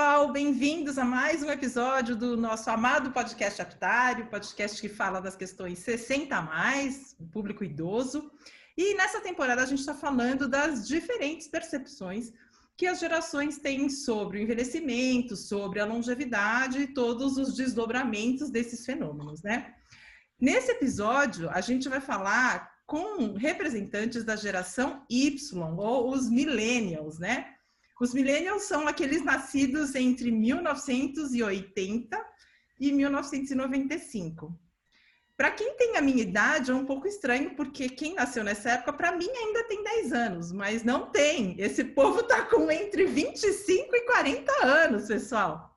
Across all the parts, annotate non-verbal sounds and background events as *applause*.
pessoal, bem-vindos a mais um episódio do nosso amado podcast Aptário, podcast que fala das questões 60 a mais, público idoso. E nessa temporada a gente está falando das diferentes percepções que as gerações têm sobre o envelhecimento, sobre a longevidade e todos os desdobramentos desses fenômenos, né? Nesse episódio, a gente vai falar com representantes da geração Y, ou os millennials, né? Os millennials são aqueles nascidos entre 1980 e 1995. Para quem tem a minha idade, é um pouco estranho, porque quem nasceu nessa época, para mim, ainda tem 10 anos, mas não tem. Esse povo está com entre 25 e 40 anos, pessoal.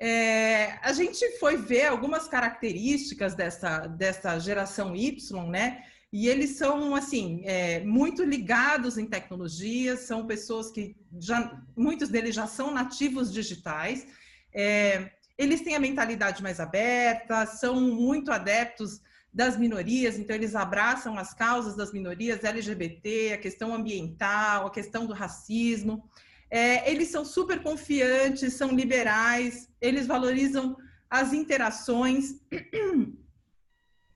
É, a gente foi ver algumas características dessa, dessa geração Y, né? E eles são, assim, é, muito ligados em tecnologias, são pessoas que já, muitos deles já são nativos digitais, é, eles têm a mentalidade mais aberta, são muito adeptos das minorias, então eles abraçam as causas das minorias LGBT, a questão ambiental, a questão do racismo. É, eles são super confiantes, são liberais, eles valorizam as interações. *clears throat*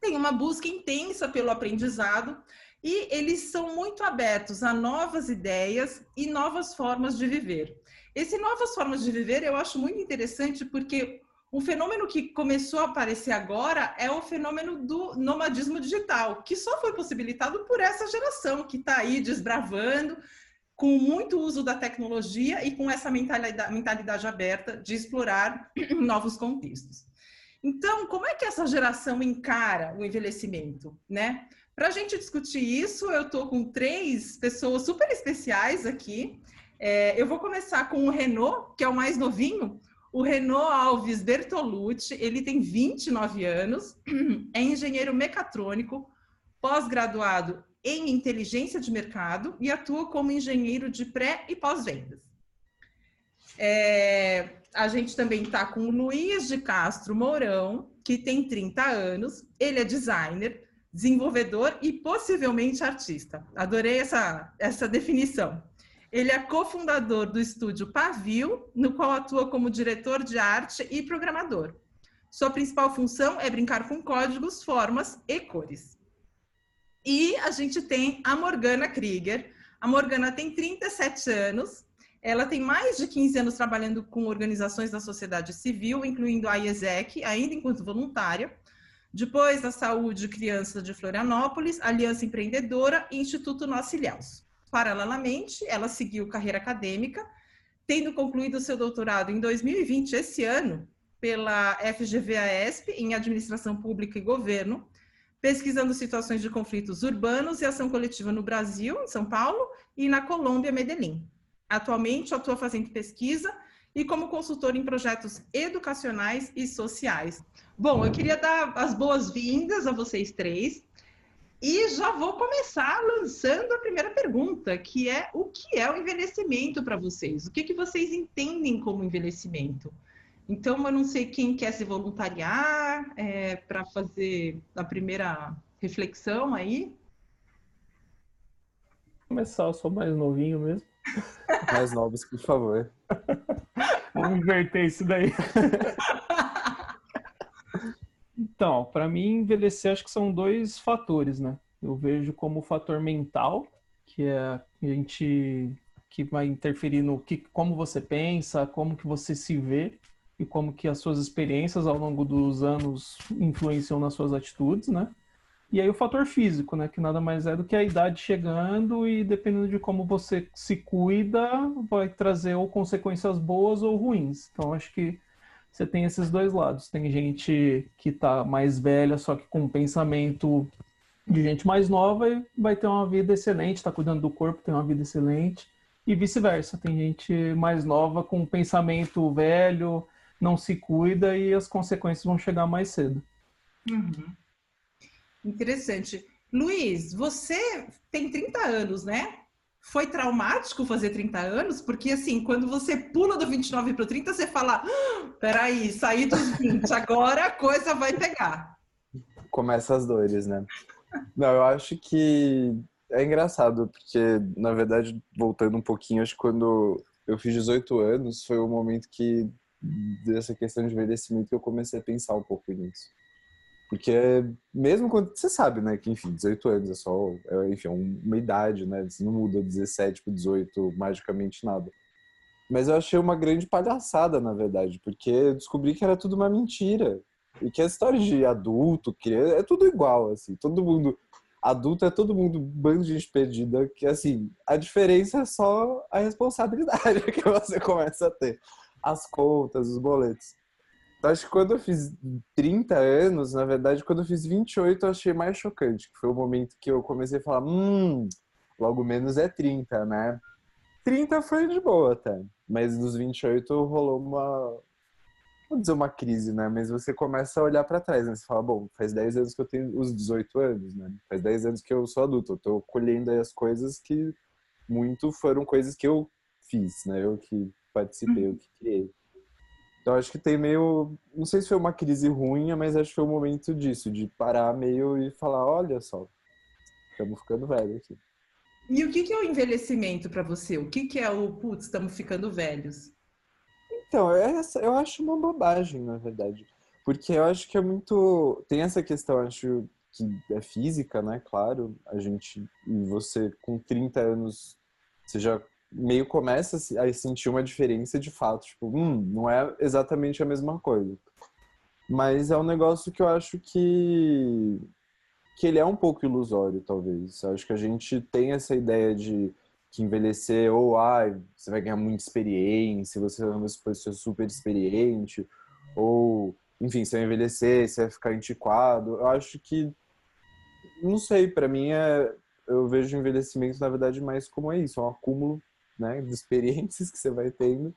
tem uma busca intensa pelo aprendizado e eles são muito abertos a novas ideias e novas formas de viver. Esse novas formas de viver eu acho muito interessante porque um fenômeno que começou a aparecer agora é o fenômeno do nomadismo digital, que só foi possibilitado por essa geração que está aí desbravando, com muito uso da tecnologia e com essa mentalidade, mentalidade aberta de explorar *clears throat* novos contextos. Então, como é que essa geração encara o envelhecimento, né? Para a gente discutir isso, eu estou com três pessoas super especiais aqui. É, eu vou começar com o Renault, que é o mais novinho. O Renault Alves Bertolucci, ele tem 29 anos, *clears throat* é engenheiro mecatrônico, pós-graduado em inteligência de mercado e atua como engenheiro de pré e pós-vendas. É, a gente também está com o Luiz de Castro Mourão, que tem 30 anos. Ele é designer, desenvolvedor e possivelmente artista. Adorei essa, essa definição. Ele é cofundador do estúdio Pavio, no qual atua como diretor de arte e programador. Sua principal função é brincar com códigos, formas e cores. E a gente tem a Morgana Krieger. A Morgana tem 37 anos, ela tem mais de 15 anos trabalhando com organizações da sociedade civil, incluindo a IESEC, ainda enquanto voluntária. Depois da Saúde Criança de Florianópolis, Aliança Empreendedora e Instituto Nossa Ilhéus. Paralelamente, ela seguiu carreira acadêmica, tendo concluído seu doutorado em 2020, esse ano, pela FGV-AESP, em Administração Pública e Governo, pesquisando situações de conflitos urbanos e ação coletiva no Brasil, em São Paulo, e na Colômbia, Medellín. Atualmente, atua fazendo pesquisa e como consultor em projetos educacionais e sociais. Bom, eu queria dar as boas-vindas a vocês três e já vou começar lançando a primeira pergunta, que é o que é o envelhecimento para vocês? O que, que vocês entendem como envelhecimento? Então, eu não sei quem quer se voluntariar é, para fazer a primeira reflexão aí. Começar, eu sou mais novinho mesmo. Mais novos, por favor. *laughs* Vamos inverter isso daí. Então, para mim, envelhecer acho que são dois fatores, né? Eu vejo como o fator mental, que é a gente que vai interferir no que, como você pensa, como que você se vê e como que as suas experiências ao longo dos anos influenciam nas suas atitudes, né? E aí o fator físico, né? Que nada mais é do que a idade chegando e dependendo de como você se cuida, vai trazer ou consequências boas ou ruins. Então acho que você tem esses dois lados. Tem gente que tá mais velha, só que com pensamento de gente mais nova e vai ter uma vida excelente, está cuidando do corpo, tem uma vida excelente. E vice-versa, tem gente mais nova com pensamento velho, não se cuida e as consequências vão chegar mais cedo. Uhum. Interessante. Luiz, você tem 30 anos, né? Foi traumático fazer 30 anos? Porque, assim, quando você pula do 29 para o 30, você fala: ah, peraí, saí dos 20, agora a coisa vai pegar. Começa as dores, né? Não, eu acho que é engraçado, porque, na verdade, voltando um pouquinho, acho que quando eu fiz 18 anos, foi o momento que, dessa questão de envelhecimento, que eu comecei a pensar um pouco nisso. Porque mesmo quando. Você sabe, né? Que, enfim, 18 anos é só. É, enfim, é uma idade, né? Você não muda 17 para 18 magicamente nada. Mas eu achei uma grande palhaçada, na verdade, porque eu descobri que era tudo uma mentira. E que a história de adulto, criança, é tudo igual, assim. Todo mundo. Adulto é todo mundo bando de gente perdida, que assim, a diferença é só a responsabilidade *laughs* que você começa a ter. As contas, os boletos. Acho que quando eu fiz 30 anos, na verdade, quando eu fiz 28, eu achei mais chocante, que foi o momento que eu comecei a falar, hum, logo menos é 30, né? 30 foi de boa até, mas nos 28 rolou uma, vou dizer uma crise, né? Mas você começa a olhar para trás, né? Você fala, bom, faz 10 anos que eu tenho os 18 anos, né? Faz 10 anos que eu sou adulto, eu tô colhendo aí as coisas que muito foram coisas que eu fiz, né? Eu que participei, eu que criei. Então acho que tem meio, não sei se foi uma crise ruim, mas acho que foi um momento disso, de parar meio e falar, olha só, estamos ficando velhos aqui. E o que é o envelhecimento para você? O que é o, putz, estamos ficando velhos? Então, essa, eu acho uma bobagem, na verdade. Porque eu acho que é muito. Tem essa questão, acho que é física, né? Claro, a gente. E você, com 30 anos, você já meio começa a sentir uma diferença de fato. Tipo, hum, não é exatamente a mesma coisa. Mas é um negócio que eu acho que que ele é um pouco ilusório, talvez. Eu acho que a gente tem essa ideia de que envelhecer ou ah, você vai ganhar muita experiência, você vai ser super experiente, ou enfim, você vai envelhecer, você vai ficar antiquado. Eu acho que não sei, para mim é eu vejo o envelhecimento na verdade mais como é isso, é um acúmulo né, de experiências que você vai tendo,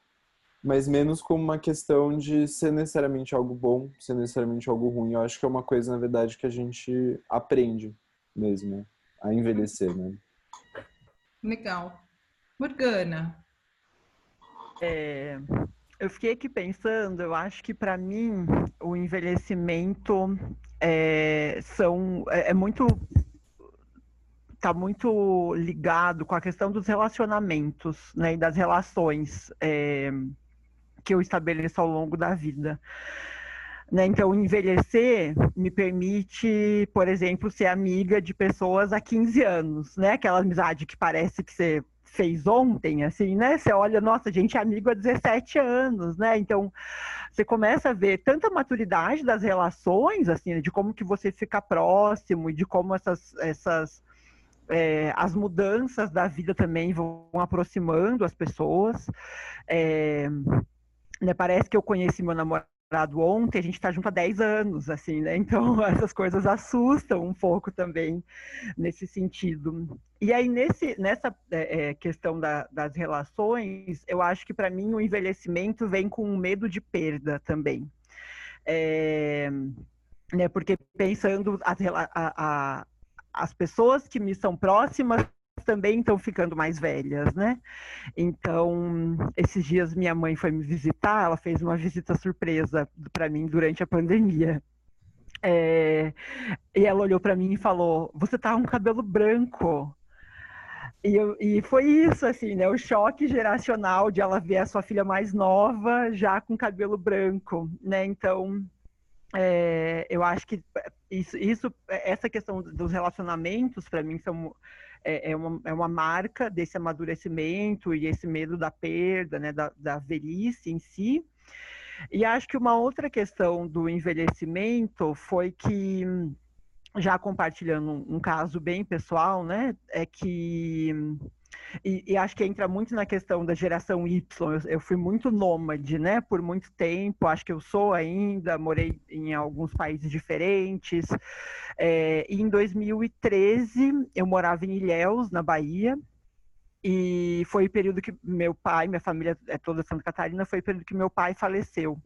mas menos como uma questão de ser necessariamente algo bom, ser necessariamente algo ruim. Eu acho que é uma coisa, na verdade, que a gente aprende mesmo né, a envelhecer, né? Legal. Morgana. É, eu fiquei aqui pensando, eu acho que para mim o envelhecimento é, são, é, é muito está muito ligado com a questão dos relacionamentos, né, e das relações é, que eu estabeleço ao longo da vida. Né, então, envelhecer me permite, por exemplo, ser amiga de pessoas há 15 anos, né? Aquela amizade que parece que você fez ontem, assim, né? Você olha, nossa, a gente é amigo há 17 anos, né? Então, você começa a ver tanta maturidade das relações, assim, de como que você fica próximo e de como essas, essas é, as mudanças da vida também vão aproximando as pessoas. É, né, parece que eu conheci meu namorado ontem, a gente está junto há 10 anos, assim, né? Então *laughs* essas coisas assustam um pouco também nesse sentido. E aí, nesse, nessa é, é questão da, das relações, eu acho que para mim o envelhecimento vem com um medo de perda também. É, né, porque pensando a, a, as pessoas que me são próximas também estão ficando mais velhas, né? Então, esses dias minha mãe foi me visitar, ela fez uma visita surpresa para mim durante a pandemia. É, e ela olhou para mim e falou: Você tá com cabelo branco. E, eu, e, foi isso, assim, né? O choque geracional de ela ver a sua filha mais nova já com cabelo branco, né? Então, é, eu acho que isso, isso, essa questão dos relacionamentos, para mim, são, é, é, uma, é uma marca desse amadurecimento e esse medo da perda, né, da, da velhice em si. E acho que uma outra questão do envelhecimento foi que, já compartilhando um, um caso bem pessoal, né, é que e, e, acho que entra muito na questão da geração Y. Eu, eu, fui muito nômade, né? Por muito tempo. Acho que eu sou ainda. Morei em alguns países diferentes. É, e em 2013 eu morava em Ilhéus, na Bahia. E foi o período que meu pai, minha família é toda Santa Catarina, foi o período que meu pai faleceu.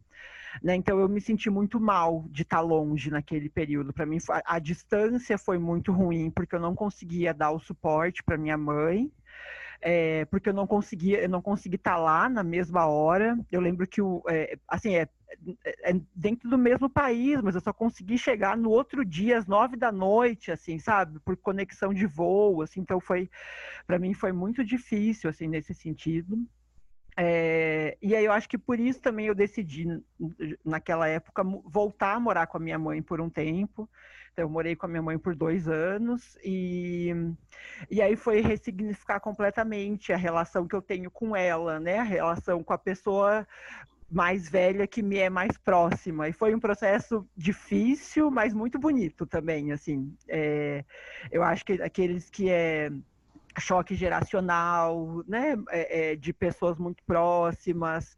Né? Então eu me senti muito mal de estar longe naquele período. Para mim a, a distância foi muito ruim porque eu não conseguia dar o suporte para minha mãe é, porque eu não conseguia, eu não consegui estar lá na mesma hora. Eu lembro que o, é, assim, é, é, dentro do mesmo país, mas eu só consegui chegar no outro dia às nove da noite, assim, sabe, por conexão de voo, assim. Então foi, para mim foi muito difícil, assim, nesse sentido. É, e aí eu acho que por isso também eu decidi, naquela época, voltar a morar com a minha mãe por um tempo. Então, eu morei com a minha mãe por dois anos e, e aí foi ressignificar completamente a relação que eu tenho com ela, né? A relação com a pessoa mais velha que me é mais próxima. E foi um processo difícil, mas muito bonito também, assim. É, eu acho que aqueles que é choque geracional, né, é, é, de pessoas muito próximas,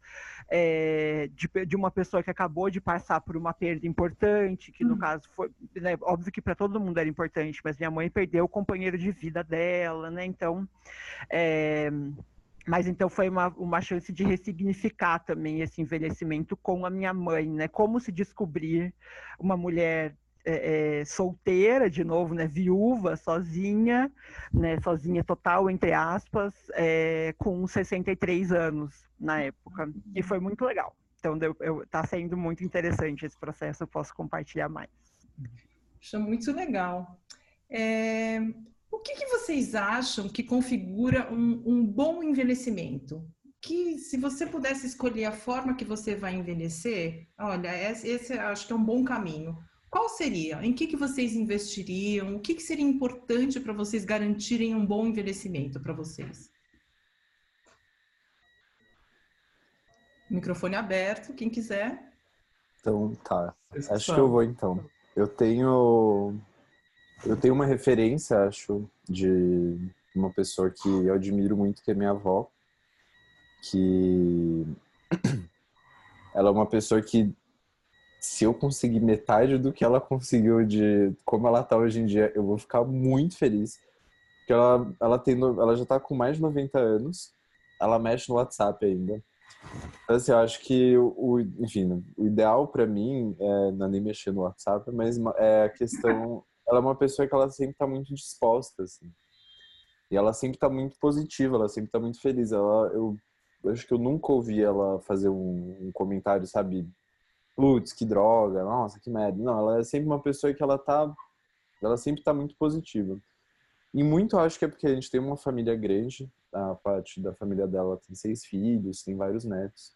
é, de, de, uma pessoa que acabou de passar por uma perda importante, que no hum. caso foi, né, óbvio que para todo mundo era importante, mas minha mãe perdeu o companheiro de vida dela, né, então, é, mas então foi uma, uma chance de ressignificar também esse envelhecimento com a minha mãe, né, como se descobrir uma mulher é, é, solteira, de novo, né, viúva, sozinha, né, sozinha total, entre aspas, é, com 63 anos na época. E foi muito legal. Então, está sendo muito interessante esse processo, eu posso compartilhar mais. Acho muito legal. É, o que, que, vocês acham que configura um, um bom envelhecimento? que se você pudesse escolher a forma que você vai envelhecer, olha, esse, esse acho que é um bom caminho. Qual seria? Em que, que vocês investiriam? O que, que seria importante para vocês garantirem um bom envelhecimento para vocês? Microfone aberto, quem quiser. Então, tá. Acho que eu vou então. Eu tenho eu tenho uma referência, acho, de uma pessoa que eu admiro muito, que é minha avó, que *clears throat* ela é uma pessoa que se eu conseguir metade do que ela conseguiu de como ela tá hoje em dia, eu vou ficar muito feliz. Porque ela, ela, tem, ela já tá com mais de 90 anos, ela mexe no WhatsApp ainda. Então, assim, eu acho que, o, enfim, o ideal para mim é não é nem mexer no WhatsApp, mas é a questão. *laughs* Ela é uma pessoa que ela sempre tá muito disposta, assim. E ela sempre tá muito positiva, ela sempre tá muito feliz. Ela, eu, eu acho que eu nunca ouvi ela fazer um, um comentário, sabe, putz, que droga, nossa, que merda. Não, ela é sempre uma pessoa que ela tá, ela sempre tá muito positiva. E muito acho que é porque a gente tem uma família grande, a parte da família dela tem seis filhos, tem vários netos.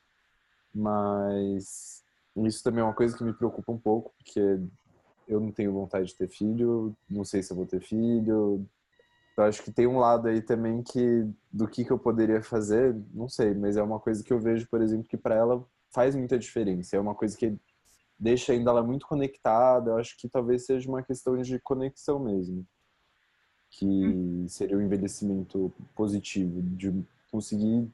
Mas isso também é uma coisa que me preocupa um pouco, porque eu não tenho vontade de ter filho, não sei se eu vou ter filho. Eu acho que tem um lado aí também que do que, que eu poderia fazer, não sei, mas é uma coisa que eu vejo, por exemplo, que para ela faz muita diferença. É uma coisa que deixa ainda ela muito conectada. Eu acho que talvez seja uma questão de conexão mesmo, que hum. seria o um envelhecimento positivo, de conseguir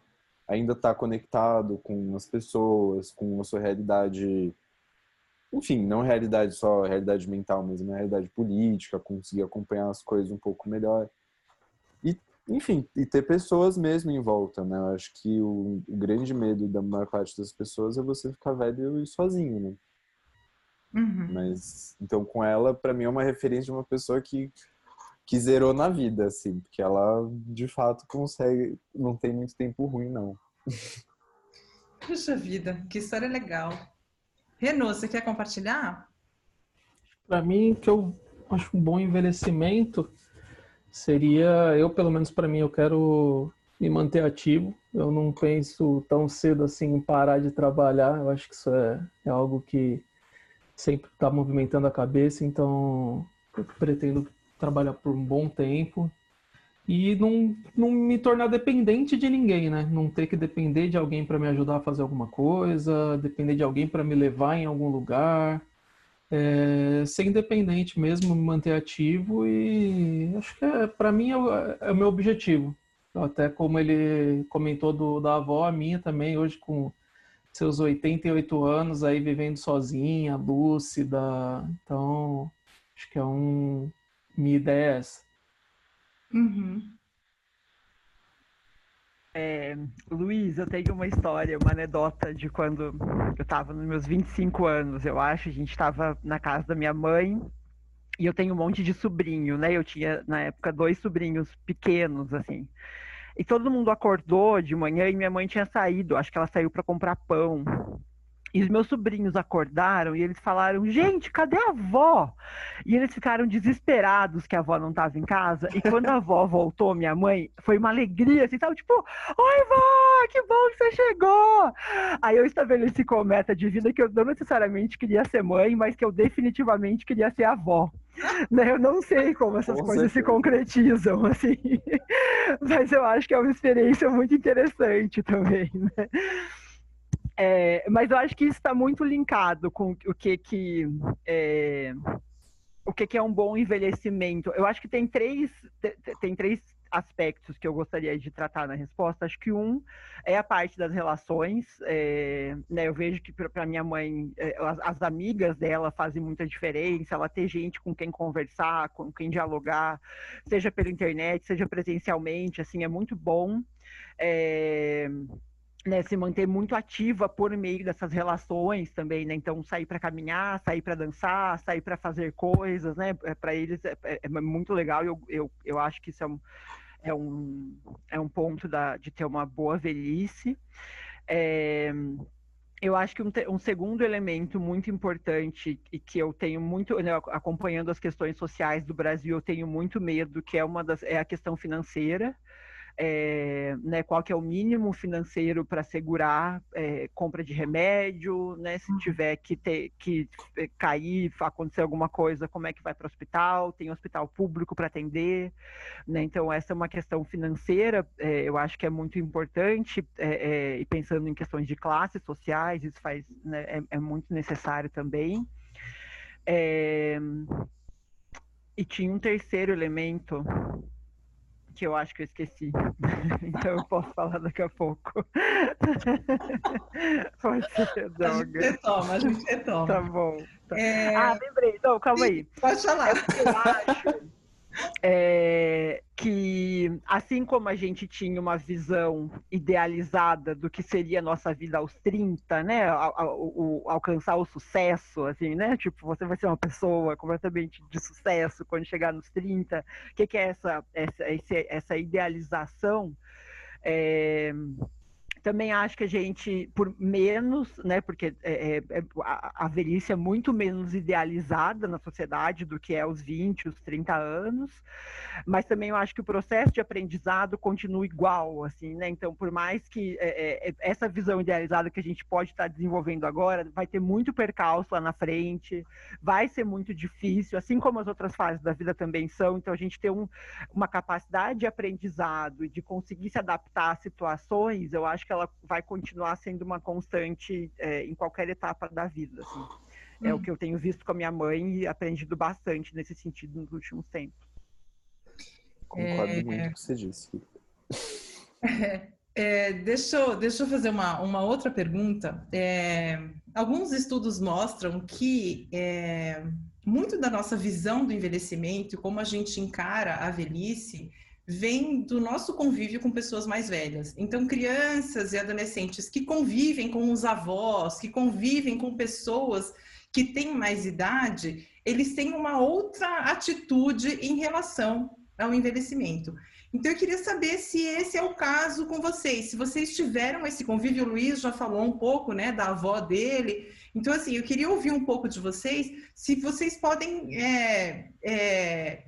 ainda estar tá conectado com as pessoas, com a sua realidade, enfim, não realidade só realidade mental, mas uma realidade política, conseguir acompanhar as coisas um pouco melhor. Enfim, e ter pessoas mesmo em volta, né? Eu acho que o, o, grande medo da maior parte das pessoas é você ficar velho e sozinho, né? Uhum. Mas, então, com ela, para mim é uma referência de uma pessoa que, que zerou na vida, assim, porque ela, de fato, consegue, não tem muito tempo ruim, não. Puxa vida, que história legal. Renô, você quer compartilhar? Para mim, que eu acho um bom envelhecimento seria, eu pelo menos para mim, eu quero me manter ativo. Eu não penso tão cedo assim em parar de trabalhar. Eu acho que isso é, é algo que sempre está movimentando a cabeça. Então, eu pretendo trabalhar por um bom tempo e não, não me tornar dependente de ninguém, né? Não ter que depender de alguém para me ajudar a fazer alguma coisa, depender de alguém para me levar em algum lugar é, ser independente mesmo, me manter ativo e acho que é, para mim é o, é o, meu objetivo. Até como ele comentou do, da avó, a minha também, hoje com seus 88 anos aí vivendo sozinha, lúcida. Então, acho que é um. Minha ideia é essa. Uhum. É, Luiz, eu tenho uma história, uma anedota de quando eu estava nos meus 25 anos, eu acho. A gente estava na casa da minha mãe e eu tenho um monte de sobrinho, né? Eu tinha, na época, dois sobrinhos pequenos, assim. E todo mundo acordou de manhã e minha mãe tinha saído, acho que ela saiu para comprar pão. E os meus sobrinhos acordaram e eles falaram: gente, cadê a avó? E eles ficaram desesperados que a avó não estava em casa. E quando a avó voltou, minha mãe, foi uma alegria, assim, tava tipo: Oi, vó, que bom que você chegou! Aí eu estabeleci como meta de vida que eu não necessariamente queria ser mãe, mas que eu definitivamente queria ser avó. Né? Eu não sei como essas Com coisas certeza. se concretizam, assim. *laughs* Mas eu acho que é uma experiência muito interessante também, né? É, mas eu acho que isso está muito linkado com o que que é, o que, que é um bom envelhecimento. Eu acho que tem três tem três aspectos que eu gostaria de tratar na resposta. Acho que um é a parte das relações. É, né, eu vejo que para minha mãe, é, as, as, amigas dela fazem muita diferença. Ela ter gente com quem conversar, com quem dialogar, seja pela internet, seja presencialmente, assim, é muito bom. É, né, se manter muito ativa por meio dessas relações também, né? Então sair para caminhar, sair para dançar, sair para fazer coisas, né? É, para eles é, é, é, muito legal. Eu, eu, eu acho que isso é um, é um, é um ponto da, de ter uma boa velhice. É, eu acho que um, um, segundo elemento muito importante e que eu tenho muito, né, acompanhando as questões sociais do Brasil, eu tenho muito medo, que é uma das, é a questão financeira é, né, qual que é o mínimo financeiro para segurar é, compra de remédio, né, se uhum. tiver que ter que eh, cair, acontecer alguma coisa, como é que vai para o hospital? Tem hospital público para atender, né? Então essa é uma questão financeira, é, eu acho que é muito importante e pensando em questões de classes sociais, isso faz né, é, é, muito necessário também. e tinha um terceiro elemento que eu acho que eu esqueci. *laughs* então eu posso falar daqui a pouco. *laughs* Pode ser, droga. A gente retoma, a gente retoma. Tá bom. Tá. É... Ah, lembrei. Não, calma aí. Pode falar. Eu acho é, que assim como a gente tinha uma visão idealizada do que seria a nossa vida aos 30, né, o, alcançar o sucesso, assim, né, tipo, você vai ser uma pessoa completamente de sucesso quando chegar nos 30, o que, que é essa, essa, essa idealização? É, também acho que a gente, por menos, né, porque é, é, é a, a velhice é muito menos idealizada na sociedade do que é os 20, os 30 anos, mas também eu acho que o processo de aprendizado continua igual, assim, né? Então, por mais que é, é, é essa visão idealizada que a gente pode estar desenvolvendo agora, vai ter muito percalço lá na frente, vai ser muito difícil, assim como as outras fases da vida também são. Então, a gente ter um, uma capacidade de aprendizado e de conseguir se adaptar a situações, eu acho que ela vai continuar sendo uma constante é, em qualquer etapa da vida. Assim. É hum. o que eu tenho visto com a minha mãe e aprendido bastante nesse sentido nos últimos tempos. Concordo é... muito com o que você disse. *laughs* É, deixa, eu, deixa eu fazer uma, uma outra pergunta. É, alguns estudos mostram que é, muito da nossa visão do envelhecimento, como a gente encara a velhice, vem do nosso convívio com pessoas mais velhas. Então, crianças e adolescentes que convivem com os avós, que convivem com pessoas que têm mais idade, eles têm uma outra atitude em relação ao envelhecimento. Então, eu queria saber se esse é o caso com vocês, se vocês tiveram esse convívio. O Luiz já falou um pouco, né, da avó dele. Então, assim, eu queria ouvir um pouco de vocês, se vocês podem é, é,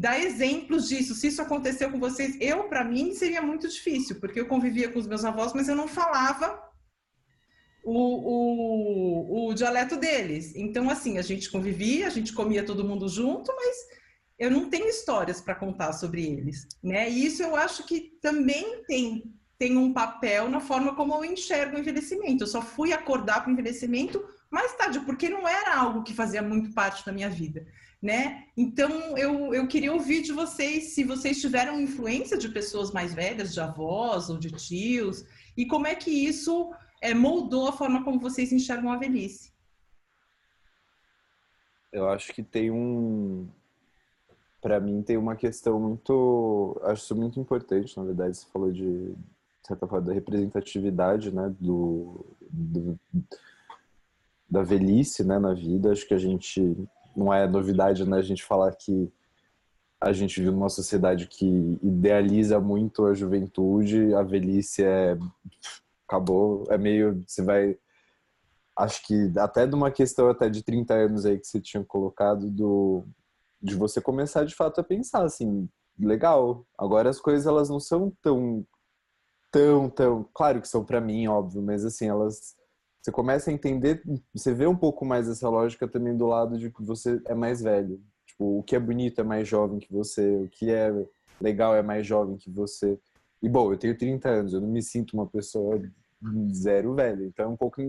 dar exemplos disso, se isso aconteceu com vocês. Eu, para mim, seria muito difícil, porque eu convivia com os meus avós, mas eu não falava o, o, o dialeto deles. Então, assim, a gente convivia, a gente comia todo mundo junto, mas eu não tenho histórias para contar sobre eles, né? E isso eu acho que também tem tem um papel na forma como eu enxergo o envelhecimento. Eu só fui acordar para o envelhecimento mais tarde, porque não era algo que fazia muito parte da minha vida né? Então eu, eu queria ouvir de vocês se vocês tiveram influência de pessoas mais velhas, de avós ou de tios, e como é que isso é, moldou a forma como vocês enxergam a velhice. Eu acho que tem um. Para mim, tem uma questão muito. Acho isso muito importante, na verdade. Você falou de, de certa forma, da representatividade, né? Do, do, da velhice, né? Na vida. Acho que a gente não é novidade né, a gente falar que a gente vive numa sociedade que idealiza muito a juventude, a velhice é acabou, é meio você vai acho que até de uma questão até de 30 anos aí que você tinha colocado do de você começar de fato a pensar assim, legal, agora as coisas elas não são tão tão tão, claro que são para mim, óbvio, mas assim, elas você começa a entender, você vê um pouco mais essa lógica também do lado de que você é mais velho. Tipo, o que é bonito é mais jovem que você, o que é legal é mais jovem que você. E bom, eu tenho 30 anos, eu não me sinto uma pessoa zero velha, então é um pouco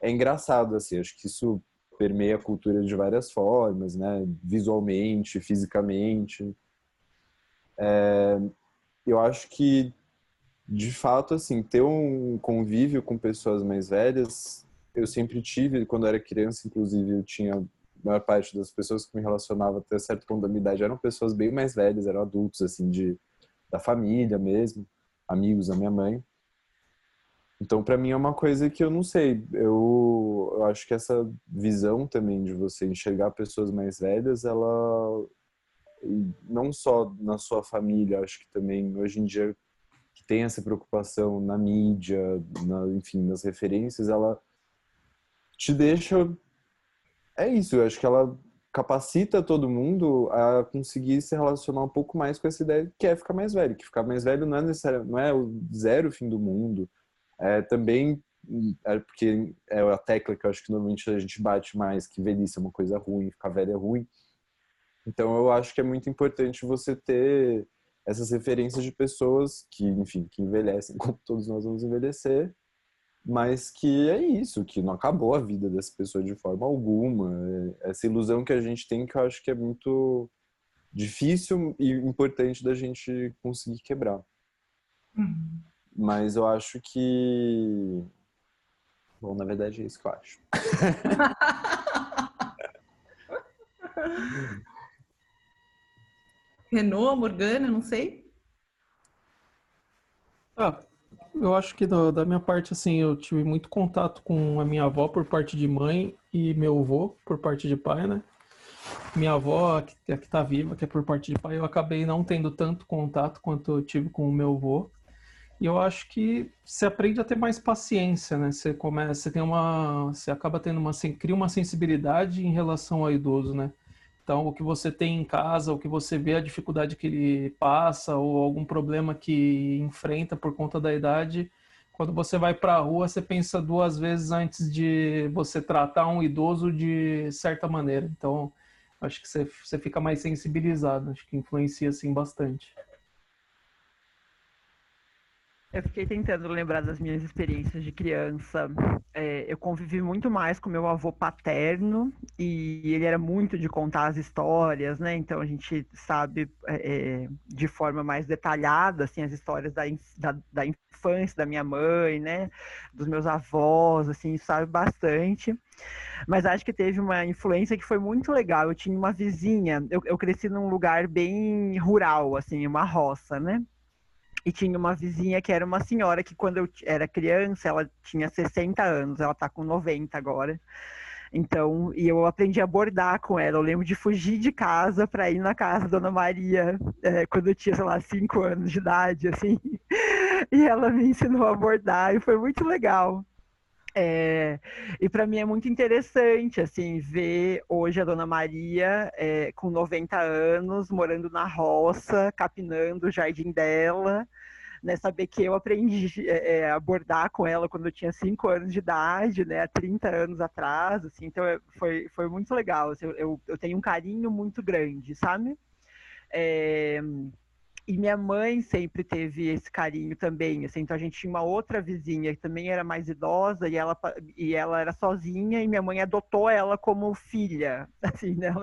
é engraçado, assim, acho que isso permeia a cultura de várias formas, né? Visualmente, fisicamente. É, eu acho que, de fato, assim, ter um convívio com pessoas mais velhas, eu sempre tive, quando eu era criança, inclusive, eu tinha a maior parte das pessoas que me relacionava até certo ponto da minha idade eram pessoas bem mais velhas, eram adultos, assim, de, da família mesmo, amigos da minha mãe. Então, para mim é uma coisa que eu não sei. Eu, eu acho que essa visão também de você enxergar pessoas mais velhas, ela não só na sua família, acho que também hoje em dia que tem essa preocupação na mídia, na, enfim, nas referências, ela te deixa é isso, eu acho que ela capacita todo mundo a conseguir se relacionar um pouco mais com essa ideia que é ficar mais velho, que ficar mais velho não é necessário, não é o zero fim do mundo é, também é porque é a tecla que eu acho que normalmente a gente bate mais, que velhice é uma coisa ruim, ficar velho é ruim. Então eu acho que é muito importante você ter essas referências de pessoas que, enfim, que envelhecem *laughs* como todos nós vamos envelhecer, mas que é isso, que não acabou a vida dessa pessoa de forma alguma. É essa ilusão que a gente tem que eu acho que é muito difícil e importante da gente conseguir quebrar. Uhum. Mas eu acho que. Bom, na verdade é isso que eu acho. *laughs* Renault, Morgana, não sei. Ah, eu acho que do, da minha parte, assim, eu tive muito contato com a minha avó por parte de mãe e meu avô por parte de pai, né? Minha avó, que, a que tá viva, que é por parte de pai, eu acabei não tendo tanto contato quanto eu tive com o meu avô. E eu acho que você aprende a ter mais paciência, né? Você começa, você tem uma, você acaba tendo uma, você cria uma sensibilidade em relação ao idoso, né? Então, o que você tem em casa, o que você vê a dificuldade que ele passa ou algum problema que enfrenta por conta da idade, quando você vai para a rua, você pensa duas vezes antes de você tratar um idoso de certa maneira. Então, acho que você, você fica mais sensibilizado, acho que influencia assim bastante. Eu fiquei tentando lembrar das minhas experiências de criança. É, eu convivi muito mais com meu avô paterno e ele era muito de contar as histórias, né? Então a gente sabe é, é de forma mais detalhada assim as histórias da, da, da, infância da minha mãe, né? Dos meus avós, assim, sabe bastante. Mas acho que teve uma influência que foi muito legal. Eu tinha uma vizinha. Eu, eu cresci num lugar bem rural, assim, uma roça, né? E tinha uma vizinha que era uma senhora que, quando eu era criança, ela tinha 60 anos, ela tá com 90 agora. Então, e eu aprendi a bordar com ela. Eu lembro de fugir de casa para ir na casa da Dona Maria, é, quando eu tinha, sei lá, 5 anos de idade, assim. *laughs* E ela me ensinou a bordar e foi muito legal. É, e para mim é muito interessante assim ver hoje a Dona Maria é, com 90 anos morando na roça, capinando o jardim dela, né, saber que eu aprendi é, é a bordar com ela quando eu tinha 5 anos de idade, né, há 30 anos atrás, assim, então é, foi, foi muito legal, assim, eu, eu tenho um carinho muito grande, sabe? É, e minha mãe sempre teve esse carinho também, assim, então a gente tinha uma outra vizinha que também era mais idosa e ela, e ela era sozinha e minha mãe adotou ela como filha, *laughs* assim, né?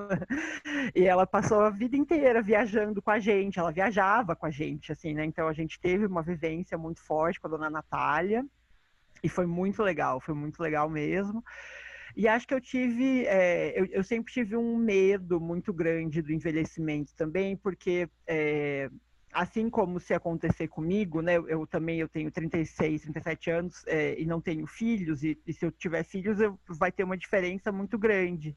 E ela passou a vida inteira viajando com a gente, ela viajava com a gente, assim, né? Então a gente teve uma vivência muito forte com a dona Natália e foi muito legal, foi muito legal mesmo. E acho que eu tive, é, eu, eu, sempre tive um medo muito grande do envelhecimento também, porque é, assim como se acontecer comigo, né? Eu, eu também eu tenho 36, 37 anos é, e não tenho filhos, e, e, se eu tiver filhos, eu, vai ter uma diferença muito grande,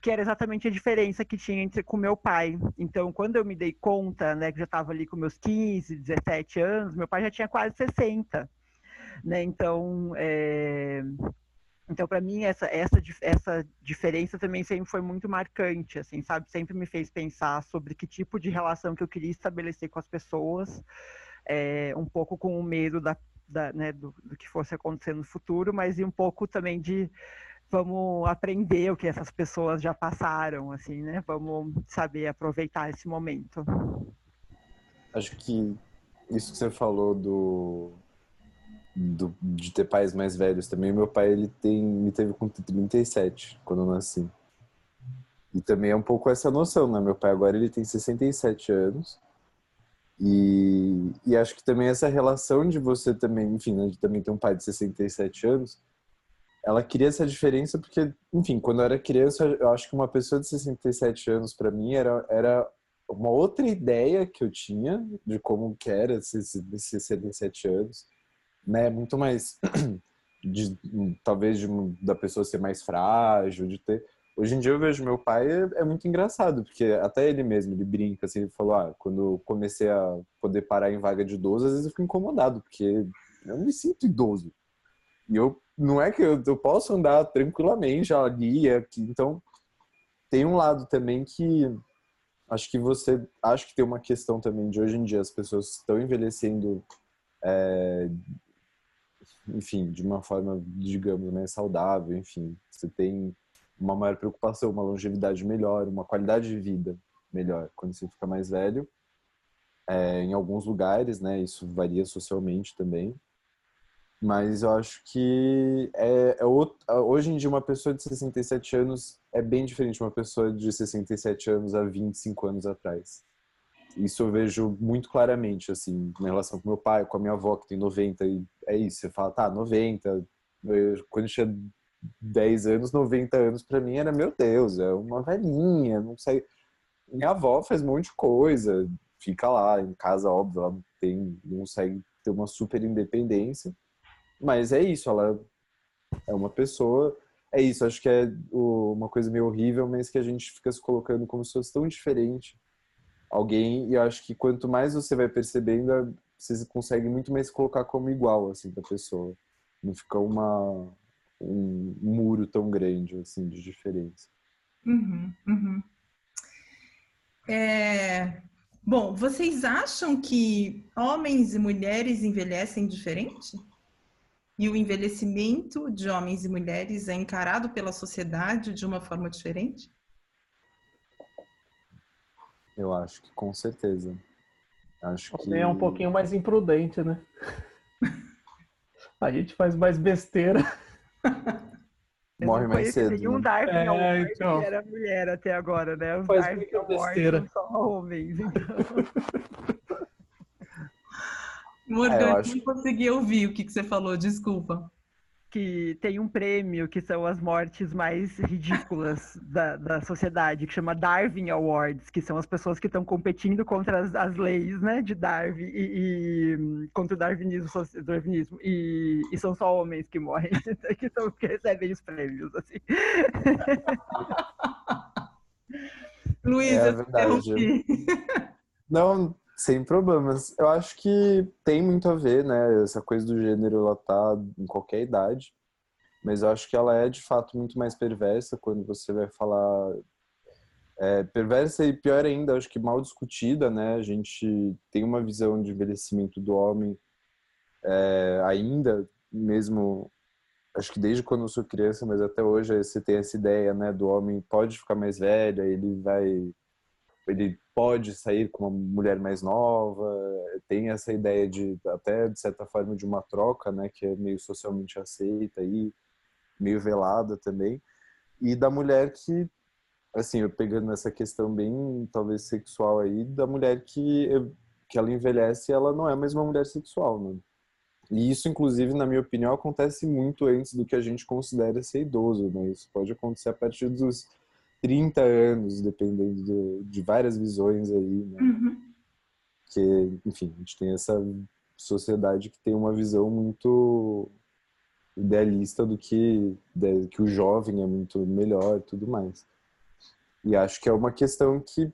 que era exatamente a diferença que tinha entre com meu pai. Então, quando eu me dei conta, né, que já estava ali com meus 15, 17 anos, meu pai já tinha quase 60. Né? Então, é, Então, para mim, essa, essa, essa diferença também sempre foi muito marcante, assim, sabe? Sempre me fez pensar sobre que tipo de relação que eu queria estabelecer com as pessoas, é, um pouco com o medo da, da né, do, do, que fosse acontecer no futuro, mas e um pouco também de vamos aprender o que essas pessoas já passaram, assim, né? Vamos saber aproveitar esse momento. Acho que isso que você falou do do, de ter pais mais velhos também. Meu pai ele tem, me teve com 37 quando eu nasci. E também é um pouco essa noção, né? Meu pai agora ele tem 67 anos. E, e acho que também essa relação de você também, enfim, né, de também ter um pai de 67 anos, ela cria essa diferença porque, enfim, quando eu era criança, eu acho que uma pessoa de 67 anos para mim era, era uma outra ideia que eu tinha de como que era esses, esses 67 anos né, muito mais *clears throat* de, talvez de, da pessoa ser mais frágil, de ter. Hoje em dia eu vejo meu pai é, é, muito engraçado, porque até ele mesmo, ele brinca, assim, ele falou, ah, quando comecei a poder parar em vaga de idoso, às vezes eu fico incomodado, porque eu me sinto idoso. E eu, não é que eu, eu posso andar tranquilamente ali, aqui, então tem um lado também que acho que você, acho que tem uma questão também de hoje em dia as pessoas estão envelhecendo é, enfim, de uma forma, digamos, mais saudável, enfim, você tem uma maior preocupação, uma longevidade melhor, uma qualidade de vida melhor quando você fica mais velho. É, em alguns lugares, né, isso varia socialmente também. Mas eu acho que é, é outro, hoje em dia uma pessoa de 67 anos é bem diferente de uma pessoa de 67 anos há 25 anos atrás. Isso eu vejo muito claramente, assim, na relação com meu pai, com a minha avó, que tem 90, e é isso, você fala, tá, 90. Eu, quando tinha 10 anos, 90 anos, para mim era, meu Deus, é uma velhinha, não sei. Minha avó faz um monte de coisa, fica lá em casa, óbvio, ela tem, não consegue ter uma super independência, mas é isso, ela é uma pessoa. É isso, acho que é uma coisa meio horrível, mas que a gente fica se colocando como se fosse tão diferente alguém e eu acho que quanto mais você vai percebendo, você consegue muito mais colocar como igual assim da pessoa. Não fica uma um muro tão grande assim de diferença. Uhum, uhum. É... Bom, vocês acham que homens e mulheres envelhecem diferente? E o envelhecimento de homens e mulheres é encarado pela sociedade de uma forma diferente? Eu acho que com certeza. Acho que é um pouquinho mais imprudente, né? *laughs* A gente faz mais besteira. Morre mais cedo. Nenhum né? Darwin é, então... era mulher até agora, né? Os faz Darwin besteira. são só homens. Então. *laughs* Morgan, é, acho... não consegui ouvir o que, que você falou, desculpa que tem um prêmio que são as mortes mais ridículas *laughs* da, da sociedade, que chama Darwin Awards, que são as pessoas que estão competindo contra as, as, leis né, de Darwin e, e contra o darwinismo, darwinismo e, e, são só homens que morrem, *laughs* que, são, que recebem os prêmios. Assim. *laughs* Luísa, é verdade. Não, sem problemas. Eu acho que tem muito a ver, né? Essa coisa do gênero, ela tá em qualquer idade. Mas eu acho que ela é, de fato, muito mais perversa quando você vai falar... É, perversa e, pior ainda, acho que mal discutida, né? A gente tem uma visão de envelhecimento do homem é, ainda, mesmo... Acho que desde quando eu sou criança, mas até hoje você tem essa ideia, né? Do homem pode ficar mais velho, ele vai ele pode sair com uma mulher mais nova, tem essa ideia de até de certa forma de uma troca, né, que é meio socialmente aceita aí, meio velada também, e da mulher que assim, pegando essa questão bem talvez sexual aí, da mulher que que ela envelhece, ela não é mais uma mulher sexual, né? E isso, inclusive, na minha opinião, acontece muito antes do que a gente considera ser idoso, né? Isso pode acontecer a partir dos 30 anos, dependendo do, de várias visões aí, né? Uhum. Que, enfim, a gente tem essa sociedade que tem uma visão muito idealista do que, de, que o jovem é muito melhor e tudo mais. E acho que é uma questão que,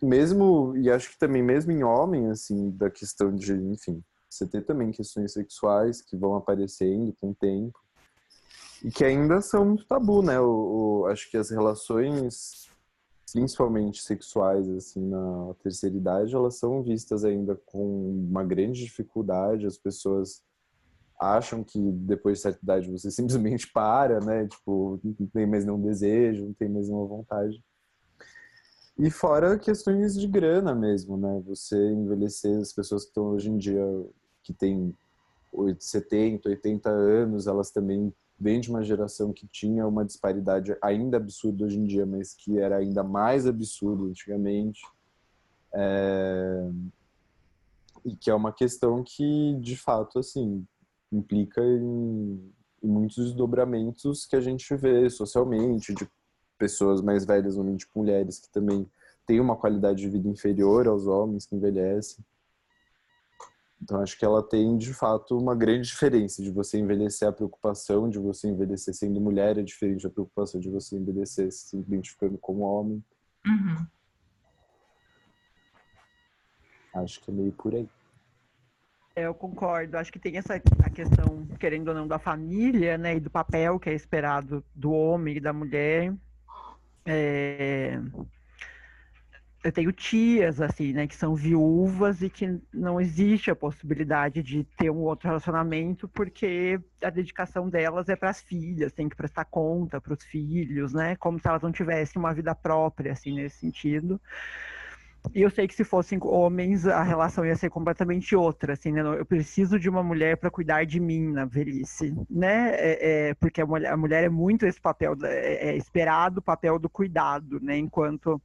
mesmo, e acho que também mesmo em homem, assim, da questão de, enfim, você ter também questões sexuais que vão aparecendo com o tempo. E que ainda são muito tabu, né? O, o, acho que as relações, principalmente sexuais, assim, na terceira idade, elas são vistas ainda com uma grande dificuldade. As pessoas acham que depois de certa idade você *laughs* simplesmente para, né? Tipo, não tem mais nenhum desejo, não tem mais nenhuma vontade. E fora questões de grana mesmo, né? Você envelhecer, as pessoas que estão hoje em dia, que têm 70, 80 anos, elas também vêm de uma geração que tinha uma disparidade ainda absurda hoje em dia, mas que era ainda mais absurda antigamente. É... E que é uma questão que, de fato, assim, implica em, em muitos desdobramentos que a gente vê socialmente, de pessoas mais velhas, normalmente mulheres, que também têm uma qualidade de vida inferior aos homens que envelhecem. Então, acho que ela tem, de fato, uma grande diferença de você envelhecer a preocupação de você envelhecer sendo mulher, é diferente da preocupação de você envelhecer se identificando como homem. Uhum. Acho que é meio por aí. É, eu concordo. Acho que tem essa a questão, querendo ou não, da família, né, e do papel que é esperado do homem e da mulher. É... Eu tenho tias, assim, né, que são viúvas e que não existe a possibilidade de ter um outro relacionamento porque a dedicação delas é para as filhas, tem que prestar conta para os filhos, né, como se elas não tivessem uma vida própria, assim, nesse sentido. E eu sei que se fossem homens, a relação ia ser completamente outra, assim, né? Eu preciso de uma mulher para cuidar de mim na velhice, né? É, é, porque a mulher, a mulher, é muito esse papel, é, é esperado o papel do cuidado, né? Enquanto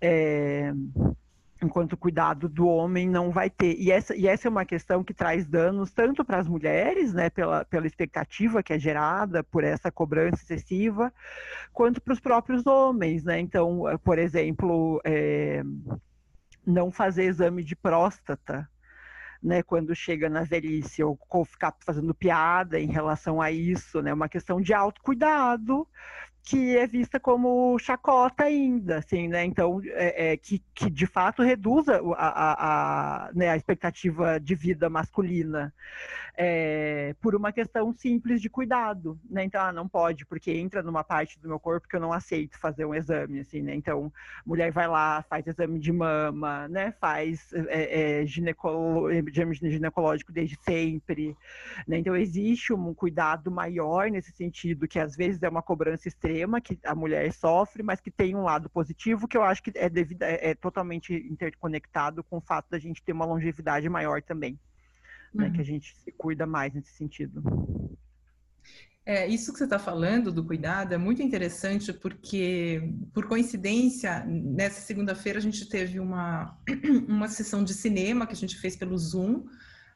é, enquanto cuidado do homem não vai ter. E essa, e essa é uma questão que traz danos tanto para as mulheres, né, pela, pela expectativa que é gerada por essa cobrança excessiva, quanto para os próprios homens, né? Então, por exemplo, é, não fazer exame de próstata, né, quando chega na velhice, ou, ficar fazendo piada em relação a isso, né, uma questão de autocuidado, que é vista como chacota ainda, assim, né? Então, é, é, que, que de fato reduza a, a, a, né, a expectativa de vida masculina é, por uma questão simples de cuidado, né? Então, ah, não pode, porque entra numa parte do meu corpo que eu não aceito fazer um exame, assim, né? Então, mulher vai lá, faz exame de mama, né? Faz é, é, ginecolo, exame ginecológico desde sempre, né? Então, existe um cuidado maior nesse sentido, que às vezes é uma cobrança extrema problema que a mulher sofre, mas que tem um lado positivo que eu acho que é, devido, é, é totalmente interconectado com o fato da gente ter uma longevidade maior também. Uhum. Né, que a gente se cuida mais nesse sentido. É, isso que você está falando do cuidado é muito interessante porque, por coincidência, nessa segunda-feira a gente teve uma, *clears throat* uma sessão de cinema que a gente fez pelo Zoom.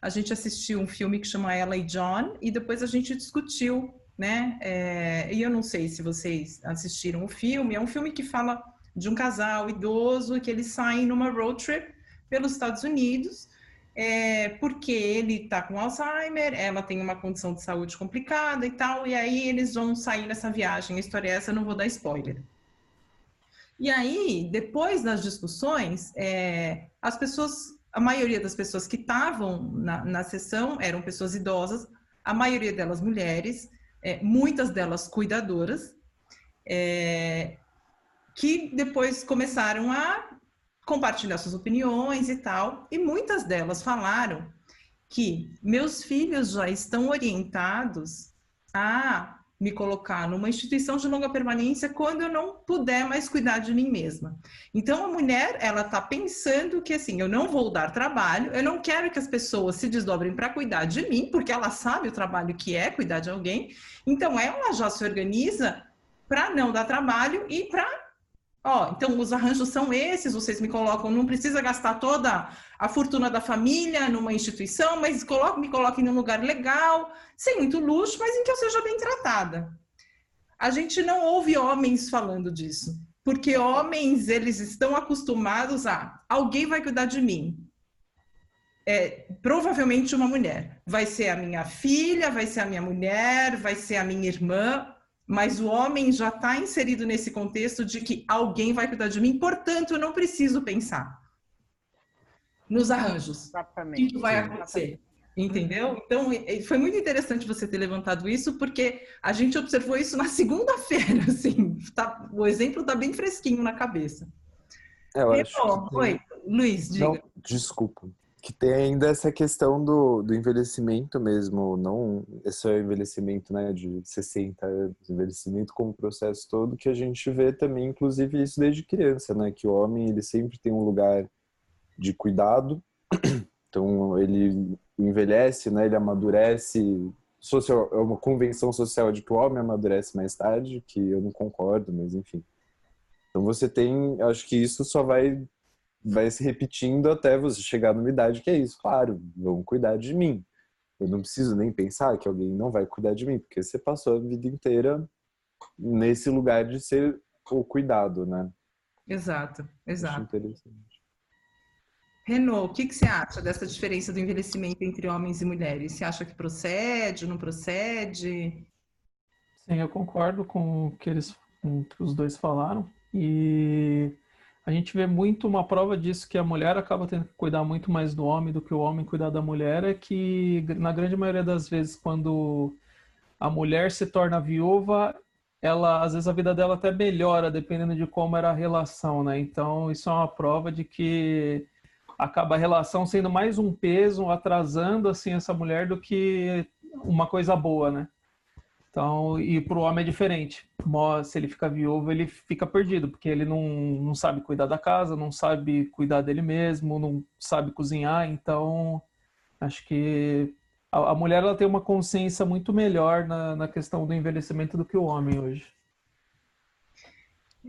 A gente assistiu um filme que chama Ella e John e depois a gente discutiu né? É, e eu não sei se vocês assistiram o filme, é um filme que fala de um casal idoso que eles saem numa road trip pelos Estados Unidos, é, porque ele está com Alzheimer, ela tem uma condição de saúde complicada e tal, e aí eles vão sair nessa viagem. A história é essa, não vou dar spoiler. E aí, depois das discussões, é, as pessoas, a maioria das pessoas que estavam na, na sessão eram pessoas idosas, a maioria delas mulheres, é, muitas delas cuidadoras, é, que depois começaram a compartilhar suas opiniões e tal, e muitas delas falaram que meus filhos já estão orientados a me colocar numa instituição de longa permanência quando eu não puder mais cuidar de mim mesma. Então a mulher, ela está pensando que assim, eu não vou dar trabalho, eu não quero que as pessoas se desdobrem para cuidar de mim, porque ela sabe o trabalho que é cuidar de alguém. Então ela já se organiza para não dar trabalho e para Ó, então os arranjos são esses, vocês me colocam, não precisa gastar toda a fortuna da família numa instituição, mas coloque, me coloquem num lugar legal, sem muito luxo, mas em que eu seja bem tratada. A gente não ouve homens falando disso, porque homens, eles estão acostumados a alguém vai cuidar de mim. É, provavelmente uma mulher. Vai ser a minha filha, vai ser a minha mulher, vai ser a minha irmã, mas o homem já está inserido nesse contexto de que alguém vai cuidar de mim, portanto, eu não preciso pensar nos arranjos. Exatamente. O que vai acontecer? Entendeu? Então, foi muito interessante você ter levantado isso, porque a gente observou isso na *laughs* segunda-feira, assim, tá, o exemplo está bem fresquinho na cabeça. É, eu acho bom, tem... Oi, Luiz, diga. Não, desculpa. Que tem ainda essa questão do, do envelhecimento mesmo, não esse é envelhecimento né, de 60 anos, envelhecimento como processo todo, que a gente vê também, inclusive, isso desde criança, né? Que o homem, ele sempre tem um lugar de cuidado, *clears throat* então ele envelhece, né? Ele amadurece. Social, é uma convenção social de que o homem amadurece mais tarde, que eu não concordo, mas enfim. Então você tem, acho que isso só vai vai se repetindo até você chegar numa idade que é isso. Claro, vão cuidar de mim. Eu não preciso nem pensar que alguém não vai cuidar de mim, porque você passou a vida inteira nesse lugar de ser o cuidado, né? Exato, exato. Renault, o que, que você acha dessa diferença do envelhecimento entre homens e mulheres? Você acha que procede, não procede? Sim, eu concordo com o que eles, com o que os dois falaram. E a gente vê muito uma prova disso que a mulher acaba tendo que cuidar muito mais do homem do que o homem cuidar da mulher, é que na grande maioria das vezes quando a mulher se torna viúva, ela às vezes a vida dela até melhora dependendo de como era a relação, né? Então isso é uma prova de que acaba a relação sendo mais um peso, atrasando assim essa mulher do que uma coisa boa, né? Então, e para o homem é diferente. Se ele fica viúvo, ele fica perdido, porque ele não, não sabe cuidar da casa, não sabe cuidar dele mesmo, não sabe cozinhar. Então, acho que a, a mulher ela tem uma consciência muito melhor na, na questão do envelhecimento do que o homem hoje.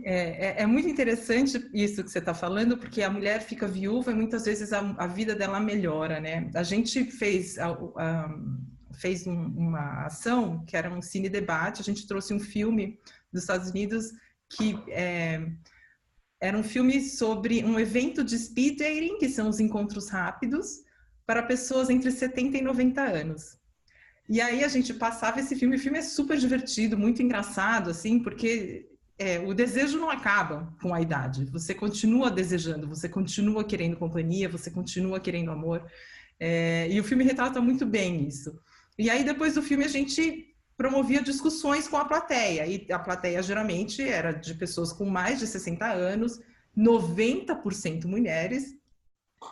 É, é, é, muito interessante isso que você está falando, porque a mulher fica viúva e muitas vezes a, a vida dela melhora, né? A gente fez, a, a, fez um, uma ação que era um cine debate, a gente trouxe um filme dos Estados Unidos que é, era um filme sobre um evento de speed dating, que são os encontros rápidos, para pessoas entre 70 e 90 anos. E aí a gente passava esse filme, o filme é super divertido, muito engraçado, assim, porque é, o desejo não acaba com a idade. Você continua desejando, você continua querendo companhia, você continua querendo amor. É, e o filme retrata muito bem isso. E aí, depois do filme, a gente promovia discussões com a plateia. E a plateia geralmente era de pessoas com mais de 60 anos, 90% mulheres.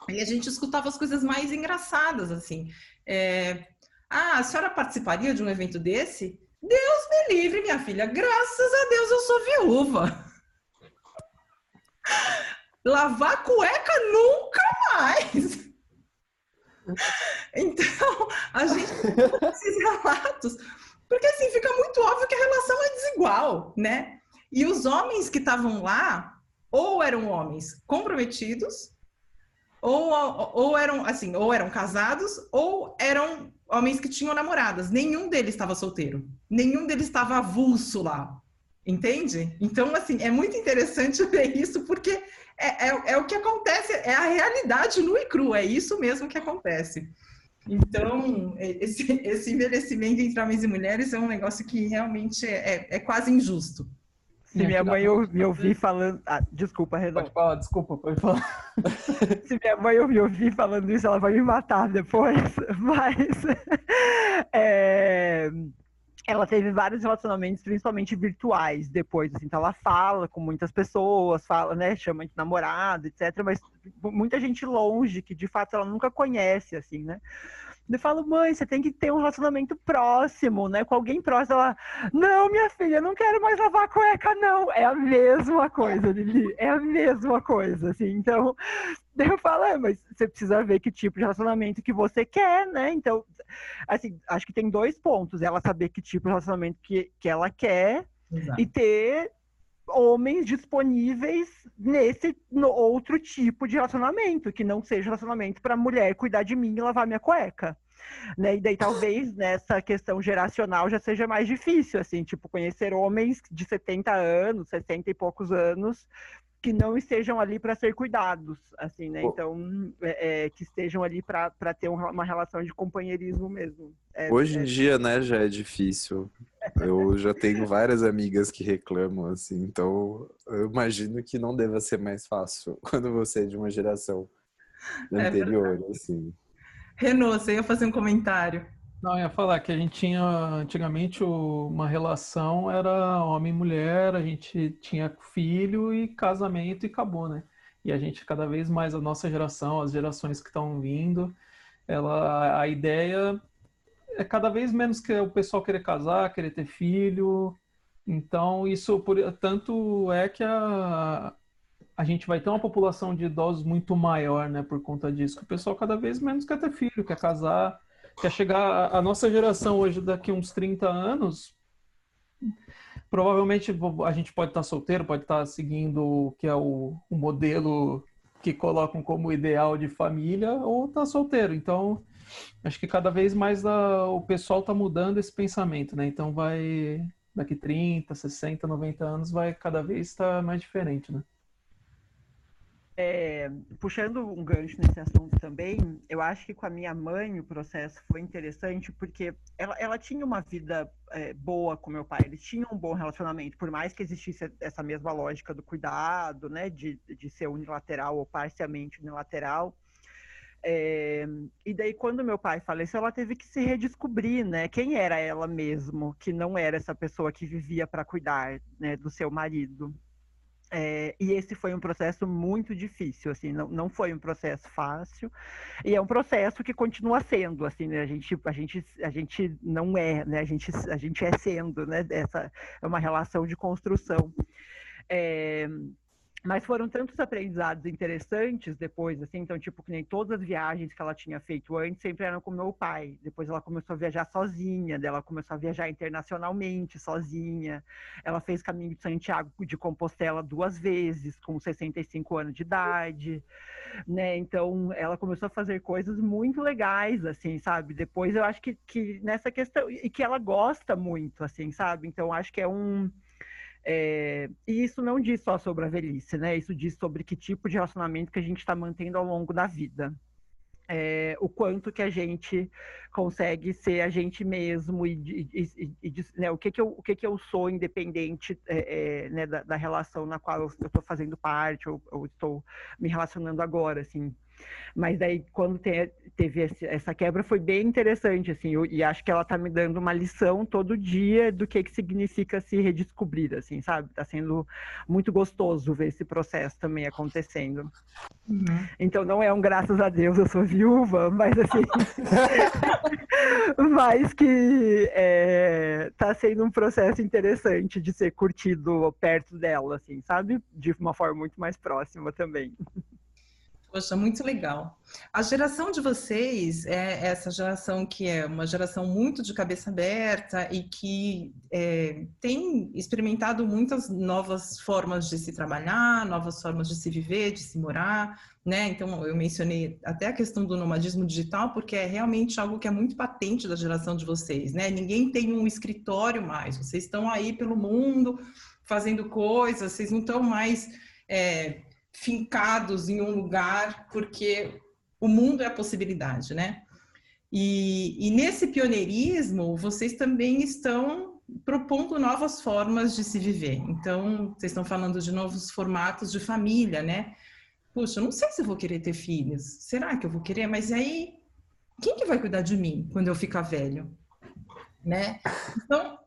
E a gente escutava as coisas mais engraçadas, assim. É, ah, a senhora participaria de um evento desse? Deus me livre, minha filha. Graças a Deus eu sou viúva. *laughs* Lavar cueca nunca mais. *laughs* Então, a gente esses relatos, porque assim fica muito óbvio que a relação é desigual, né? E os homens que estavam lá, ou eram homens comprometidos, ou, ou eram assim, ou eram casados, ou eram homens que tinham namoradas. Nenhum deles estava solteiro. Nenhum deles estava avulso lá. Entende? Então, assim, é muito interessante *laughs* ver isso, porque é, é, é, o que acontece, é a realidade nu e cru, é isso mesmo que acontece. Então, esse, *laughs* esse envelhecimento entre homens e mulheres é um negócio que realmente é, é, é quase injusto. Se minha mãe me ouvir falando. Ah, desculpa, Renan. Pode falar, desculpa, pode falar. *laughs* Se minha mãe me ouvir falando isso, ela vai me matar depois. *laughs* Mas. É... Ela teve vários relacionamentos, principalmente virtuais, depois, assim, então ela fala com muitas pessoas, fala, né, chama de namorado, etc, mas muita gente longe, que de fato ela nunca conhece, assim, né. Eu falo, mãe, você tem que ter um relacionamento próximo, né? Com alguém próximo. Ela, não, minha filha, não quero mais lavar cueca, não. É a mesma coisa, Lili. É a mesma coisa, assim. Então, *laughs* eu falo, é, mas você precisa ver que tipo de relacionamento que você quer, né? Então, assim, acho que tem dois pontos. Ela saber que tipo de relacionamento que, que ela quer Exato. e ter homens disponíveis nesse no outro tipo de relacionamento, que não seja relacionamento para mulher cuidar de mim e lavar minha cueca. Né? E daí talvez *laughs* nessa questão geracional já seja mais difícil, assim, tipo, conhecer homens de 70 anos, 60 e poucos anos, que não estejam ali para ser cuidados, assim, né? Então, é, é, que estejam ali para ter uma relação de companheirismo mesmo. É, Hoje em é dia, né, já é difícil. Eu já tenho várias amigas que reclamam, assim, então eu imagino que não deva ser mais fácil *laughs* quando você é de uma geração é anterior, assim. Renault, você ia fazer um comentário. Não, ia falar que a gente tinha antigamente uma relação era homem e mulher, a gente tinha filho e casamento e acabou, né? E a gente cada vez mais a nossa geração, as gerações que estão vindo, ela a ideia é cada vez menos que o pessoal querer casar, querer ter filho. Então, isso por tanto é que a, a gente vai ter uma população de idosos muito maior, né, por conta disso. Que o pessoal cada vez menos quer ter filho, quer casar, quer chegar a nossa geração hoje daqui uns 30 anos, provavelmente a gente pode estar solteiro, pode estar seguindo o que é o, o modelo que colocam como ideal de família ou tá solteiro. Então, acho que cada vez mais a, o pessoal está mudando esse pensamento, né? Então vai daqui 30, 60, 90 anos vai cada vez estar tá mais diferente, né? É, puxando um gancho nesse assunto também, eu acho que com a minha mãe o processo foi interessante porque ela, ela tinha uma vida é, boa com meu pai, eles tinham um bom relacionamento, por mais que existisse essa mesma lógica do cuidado, né, de, de ser unilateral ou parcialmente unilateral. É, e daí, quando meu pai faleceu, ela teve que se redescobrir, né? Quem era ela mesmo, que não era essa pessoa que vivia para cuidar né, do seu marido. É, e esse foi um processo muito difícil, assim, não, não foi um processo fácil, e é um processo que continua sendo, assim, né? a gente, a gente, a gente não é, né? A gente, a gente é sendo, né? Essa é uma relação de construção. É, mas foram tantos aprendizados interessantes depois, assim, então, tipo, que nem todas as viagens que ela tinha feito antes sempre eram com meu pai. Depois ela começou a viajar sozinha, ela começou a viajar internacionalmente sozinha. Ela fez caminho de Santiago de Compostela duas vezes, com 65 anos de idade, né? Então, ela começou a fazer coisas muito legais, assim, sabe? Depois eu acho que, que nessa questão, e que ela gosta muito, assim, sabe? Então, acho que é um é, e isso não diz só sobre a velhice, né? Isso diz sobre que tipo de relacionamento que a gente está mantendo ao longo da vida. É, o quanto que a gente consegue ser a gente mesmo e, e, e, e né, o, que, que, eu, o que, que eu sou independente é, é, né, da, da, relação na qual eu estou fazendo parte ou, ou estou me relacionando agora, assim. Mas daí, quando te, teve esse, essa quebra, foi bem interessante, assim, eu, e acho que ela tá me dando uma lição todo dia do que que significa se redescobrir, assim, sabe? Tá sendo muito gostoso ver esse processo também acontecendo. Uhum. Então, não é um graças a Deus, eu sou viúva, mas assim... *laughs* mas que é, tá sendo um processo interessante de ser curtido perto dela, assim, sabe? De uma forma muito mais próxima também. Poxa, muito legal. A geração de vocês é essa geração que é uma geração muito de cabeça aberta e que é, tem experimentado muitas novas formas de se trabalhar, novas formas de se viver, de se morar, né? Então, eu mencionei até a questão do nomadismo digital, porque é realmente algo que é muito patente da geração de vocês, né? Ninguém tem um escritório mais, vocês estão aí pelo mundo fazendo coisas, vocês não estão mais. É, fincados em um lugar, porque o mundo é a possibilidade, né? E, e, nesse pioneirismo, vocês também estão propondo novas formas de se viver. Então, vocês estão falando de novos formatos de família, né? Puxa, eu não sei se eu vou querer ter filhos. Será que eu vou querer? Mas aí, quem que vai cuidar de mim quando eu ficar velho? Né? Então,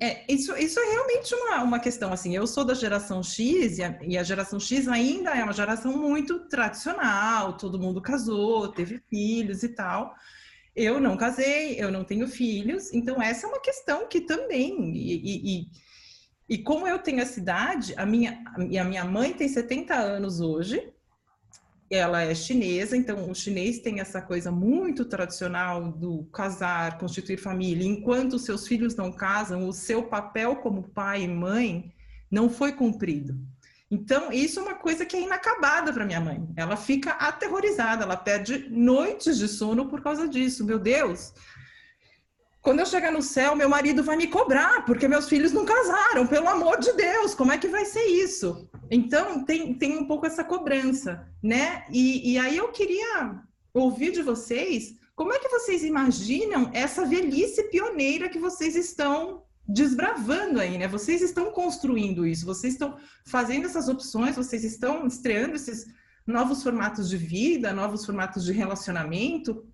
é, isso, isso é realmente uma, uma questão, assim, eu sou da geração X e a, e a, geração X ainda é uma geração muito tradicional, todo mundo casou, teve filhos e tal. Eu não casei, eu não tenho filhos, então essa é uma questão que também, e, e, e como eu tenho essa idade, a minha, a minha mãe tem 70 anos hoje, ela é chinesa, então o chinês tem essa coisa muito tradicional do casar, constituir família. Enquanto seus filhos não casam, o seu papel como pai e mãe não foi cumprido. Então, isso é uma coisa que é inacabada para minha mãe. Ela fica aterrorizada, ela perde noites de sono por causa disso. Meu Deus, quando eu chegar no céu, meu marido vai me cobrar, porque meus filhos não casaram, pelo amor de Deus, como é que vai ser isso? Então, tem, tem um pouco essa cobrança, né? E, e aí eu queria ouvir de vocês como é que vocês imaginam essa velhice pioneira que vocês estão desbravando aí, né? Vocês estão construindo isso, vocês estão fazendo essas opções, vocês estão estreando esses novos formatos de vida, novos formatos de relacionamento.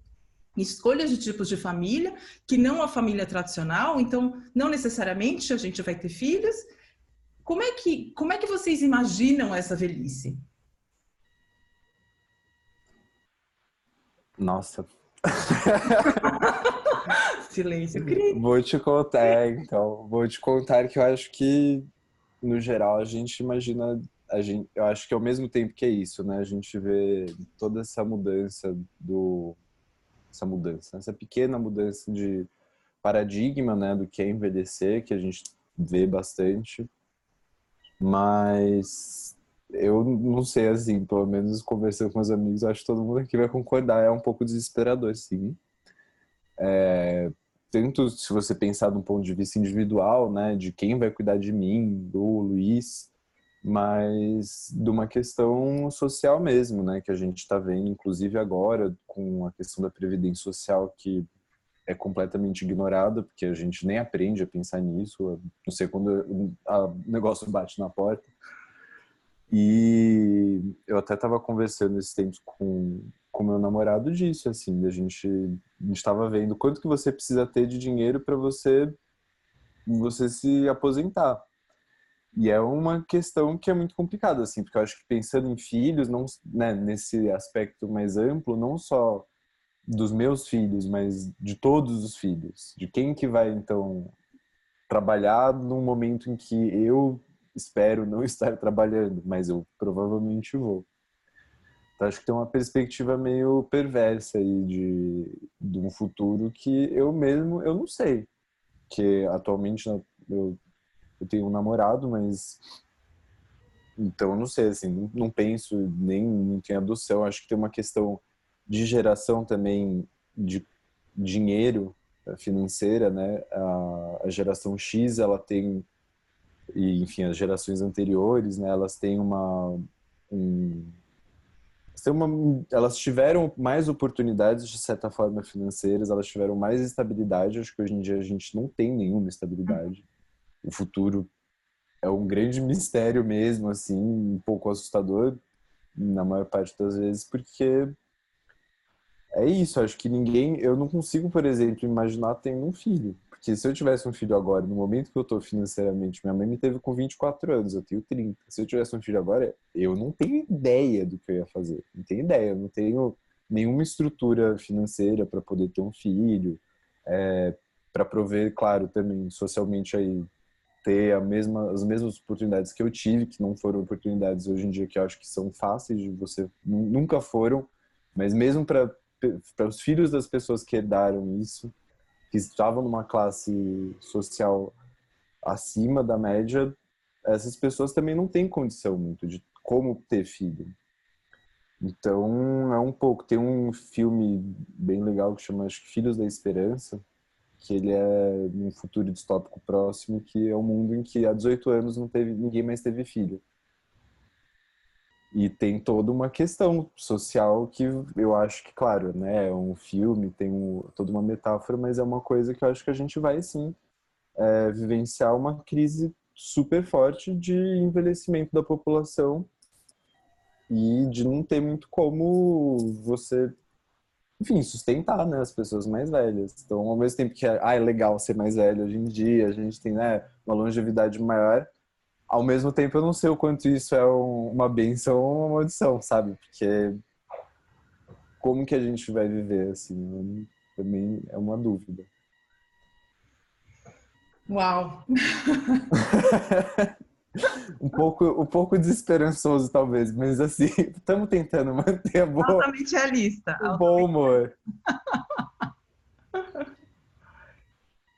Escolhas de tipos de família, que não a família tradicional, então não necessariamente a gente vai ter filhos. Como é que, como é que vocês imaginam essa velhice? Nossa. *laughs* Silêncio crítico. Vou te contar, então. Vou te contar que eu acho que, no geral, a gente imagina. A gente, eu acho que ao mesmo tempo que é isso, né? A gente vê toda essa mudança do. Essa mudança, essa pequena mudança de paradigma, né? Do que é envelhecer, que a gente vê bastante. Mas eu não sei, assim, pelo menos conversando com meus amigos, acho que todo mundo aqui vai concordar, é um pouco desesperador, sim. É, tanto se você pensar de um ponto de vista individual, né, de quem vai cuidar de mim, do Luiz, mas de uma questão social mesmo, né, que a gente está vendo, inclusive agora, com a questão da previdência social, que é completamente ignorada, porque a gente nem aprende a pensar nisso, não sei quando o negócio bate na porta. E eu até estava conversando esses tempos com com meu namorado disso, assim, a gente estava vendo quanto que você precisa ter de dinheiro para você você se aposentar. E é uma questão que é muito complicada, assim, porque eu acho que pensando em filhos, não, né, nesse aspecto mais amplo, não só dos meus filhos, mas de todos os filhos, de quem que vai então trabalhar num momento em que eu espero não *laughs* estar trabalhando, mas eu provavelmente vou. Então, acho que tem uma perspectiva meio perversa aí de, de um futuro que eu mesmo, eu não sei. Que atualmente né, eu, eu tenho um namorado, mas então não sei, assim, não, penso nem, nem em adoção. Acho que tem uma questão de geração também de dinheiro eh, financeira, né? A, a, geração X, ela tem e enfim, as gerações anteriores, né, elas têm uma um, uma, elas tiveram mais oportunidades de certa forma financeiras, elas tiveram mais estabilidade. Acho que hoje em dia a gente não tem nenhuma estabilidade. O futuro é um grande mistério mesmo, assim, um pouco assustador na maior parte das vezes, porque é isso. Acho que ninguém, eu não consigo, por exemplo, imaginar tendo um filho. Porque se eu tivesse um filho agora, no momento que eu estou financeiramente, minha mãe me teve com 24 anos, eu tenho 30. Se eu tivesse um filho agora, eu não tenho ideia do que eu ia fazer. Não tenho ideia, eu não tenho nenhuma estrutura financeira para poder ter um filho, é, para prover, claro, também socialmente aí ter a mesma, as mesmas oportunidades que eu tive, que não foram oportunidades hoje em dia que eu acho que são fáceis de você, nunca foram, mas mesmo para os filhos das pessoas que herdaram isso, que estavam numa classe social acima da média, essas pessoas também não têm condição muito de como ter filho. Então, é um pouco. Tem um filme bem legal que chama acho que Filhos da Esperança, que ele é num futuro distópico próximo, que é um mundo em que há 18 anos não teve, ninguém mais teve filho. E tem toda uma questão social que eu acho que, claro, né, é um filme, tem um, toda uma metáfora, mas é uma coisa que eu acho que a gente vai, sim, é, vivenciar uma crise super forte de envelhecimento da população e de não ter muito como você, enfim, sustentar né, as pessoas mais velhas. Então, ao mesmo tempo que é, ah, é legal ser mais velho hoje em dia, a gente tem né, uma longevidade maior, ao mesmo tempo eu não sei o quanto isso é uma benção ou uma maldição, sabe? Porque como que a gente vai viver assim? Também é uma dúvida. Uau! *laughs* *laughs* um pouco um pouco desesperançoso talvez, mas assim, *laughs* estamos tentando manter a boa Altamente realista. O bom humor. *laughs*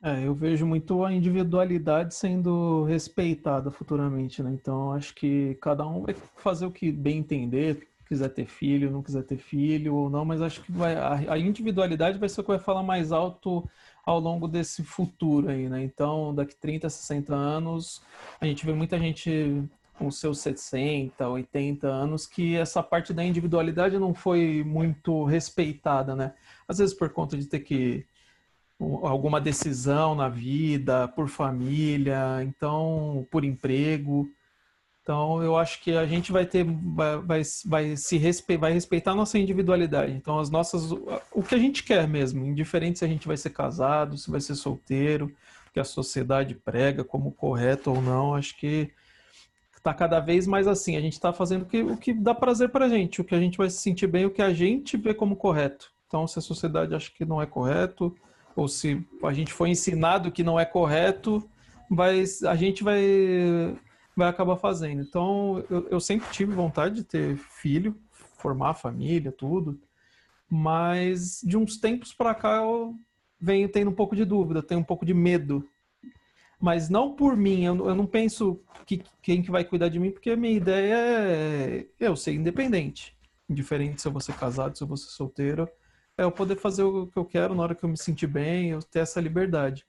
É, eu vejo muito a individualidade sendo respeitada futuramente, né? Então acho que cada um vai fazer o que bem entender, quiser ter filho, não quiser ter filho ou não, mas acho que vai, a, a individualidade vai ser o que vai falar mais alto ao longo desse futuro aí, né? Então, daqui 30, 60 anos, a gente vê muita gente com seus 60, 80 anos que essa parte da individualidade não foi muito respeitada, né? Às vezes por conta de ter que alguma decisão na vida, por família, então por emprego. Então, eu acho que a gente vai ter, vai, vai, se respe, vai respeitar a nossa individualidade. Então, as nossas, o que a gente quer mesmo, indiferente se a gente vai ser casado, se vai ser solteiro, que a sociedade prega como correto ou não, acho que está cada vez mais assim. A gente está fazendo o que, o que dá prazer para gente, o que a gente vai se sentir bem, o que a gente vê como correto. Então, se a sociedade acha que não é correto, ou se a gente foi ensinado que não é correto, vai, a gente vai, vai acabar fazendo. Então, eu, eu sempre tive vontade de ter filho, formar família, tudo, mas de uns tempos para cá eu venho tendo um pouco de dúvida, tenho um pouco de medo mas não por mim. Eu, eu não penso que quem que vai cuidar de mim, porque a minha ideia é eu ser independente. Indiferente se eu vou ser casado, se eu vou ser solteiro. É eu poder fazer o que eu quero na hora que eu me sentir bem, eu ter essa liberdade.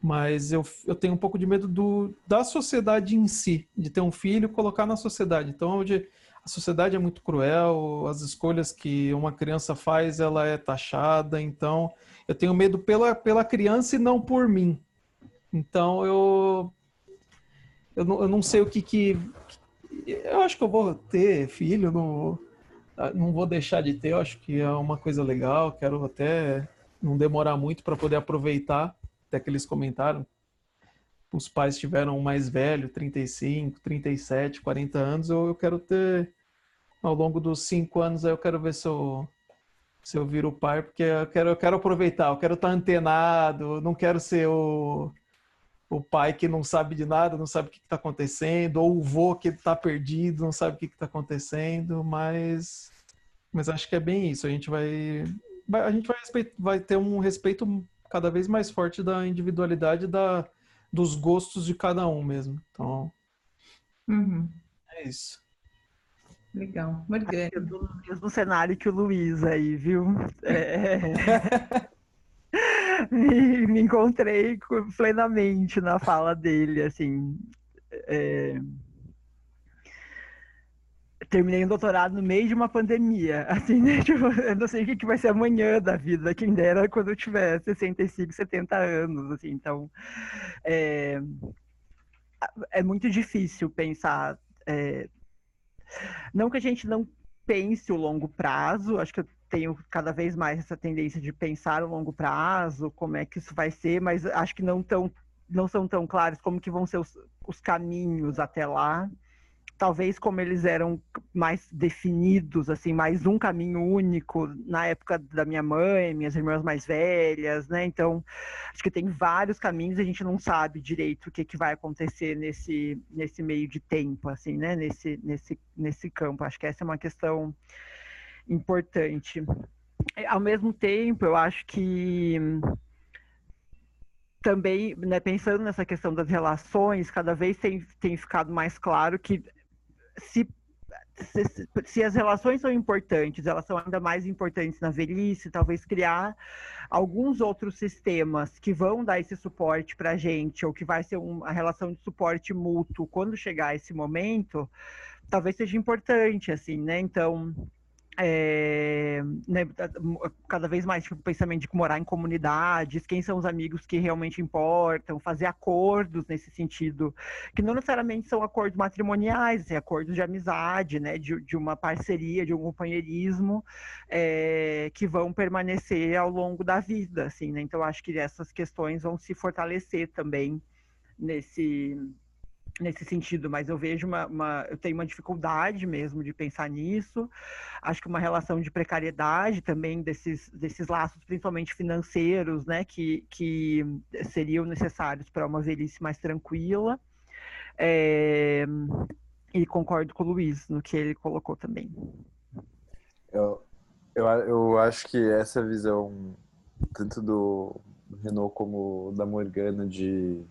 Mas eu, eu tenho um pouco de medo do, da sociedade em si, de ter um filho colocar na sociedade. Então, onde a sociedade é muito cruel, as escolhas que uma criança faz, ela é taxada. Então, eu tenho medo pela, pela criança e não por mim. Então eu eu não, eu não sei o que que eu acho que eu vou ter filho, não não vou deixar de ter, eu acho que é uma coisa legal, quero até não demorar muito para poder aproveitar, até que eles comentaram. Os pais tiveram um mais velho, 35, 37, 40 anos, eu, eu quero ter ao longo dos cinco anos aí eu quero ver se eu se eu viro pai, porque eu quero, eu quero aproveitar, eu quero estar antenado, não quero ser o, o pai que não sabe de nada, não sabe o que está acontecendo, ou o vô que está perdido, não sabe o que está acontecendo, mas, mas acho que é bem isso. A gente vai, vai a gente vai, vai ter um respeito cada vez mais forte da individualidade da, dos gostos de cada um mesmo. Então, uhum. é isso. Legal, Morgana. Do mesmo cenário que o Luiz aí, viu? É... *laughs* me, me, encontrei plenamente na fala dele, assim. É... Terminei um doutorado no meio de uma pandemia, *laughs* assim, né? Tipo, eu não sei o que vai ser amanhã da vida, quem dera quando eu tiver 65, 70 anos, assim, então... É, é muito difícil pensar... É... Não que a gente não pense o longo prazo, acho que eu tenho cada vez mais essa tendência de pensar a longo prazo, como é que isso vai ser, mas acho que não, tão, não são tão claros como que vão ser os, os caminhos até lá. Talvez como eles eram mais definidos, assim, mais um caminho único na época da minha mãe, minhas irmãs mais velhas, né? Então, acho que tem vários caminhos, a gente não sabe direito o que, que vai acontecer nesse, nesse meio de tempo, assim, né? Nesse, nesse, nesse campo. Acho que essa é uma questão importante. Ao mesmo tempo, eu acho que também, né, pensando nessa questão das relações, cada vez tem, tem ficado mais claro que se, se, se, as relações são importantes, elas são ainda mais importantes na velhice, talvez criar alguns outros sistemas que vão dar esse suporte para a gente, ou que vai ser uma relação de suporte mútuo quando chegar esse momento, talvez seja importante, assim, né? Então, é, né, cada vez mais tipo, pensamento de morar em comunidades, quem são os amigos que realmente importam, fazer acordos nesse sentido, que não necessariamente são acordos matrimoniais, é acordos de amizade, né, de, de uma parceria, de um companheirismo é, que vão permanecer ao longo da vida, assim, né? Então acho que essas questões vão se fortalecer também nesse nesse sentido, mas eu vejo uma, uma, eu tenho uma dificuldade mesmo de pensar nisso. Acho que uma relação de precariedade também desses, desses laços, principalmente financeiros, né, que, que seriam necessários para uma velhice mais tranquila. É, e concordo com o Luiz no que ele colocou também. Eu, eu, eu acho que essa visão, tanto do Renault como da Morgana, de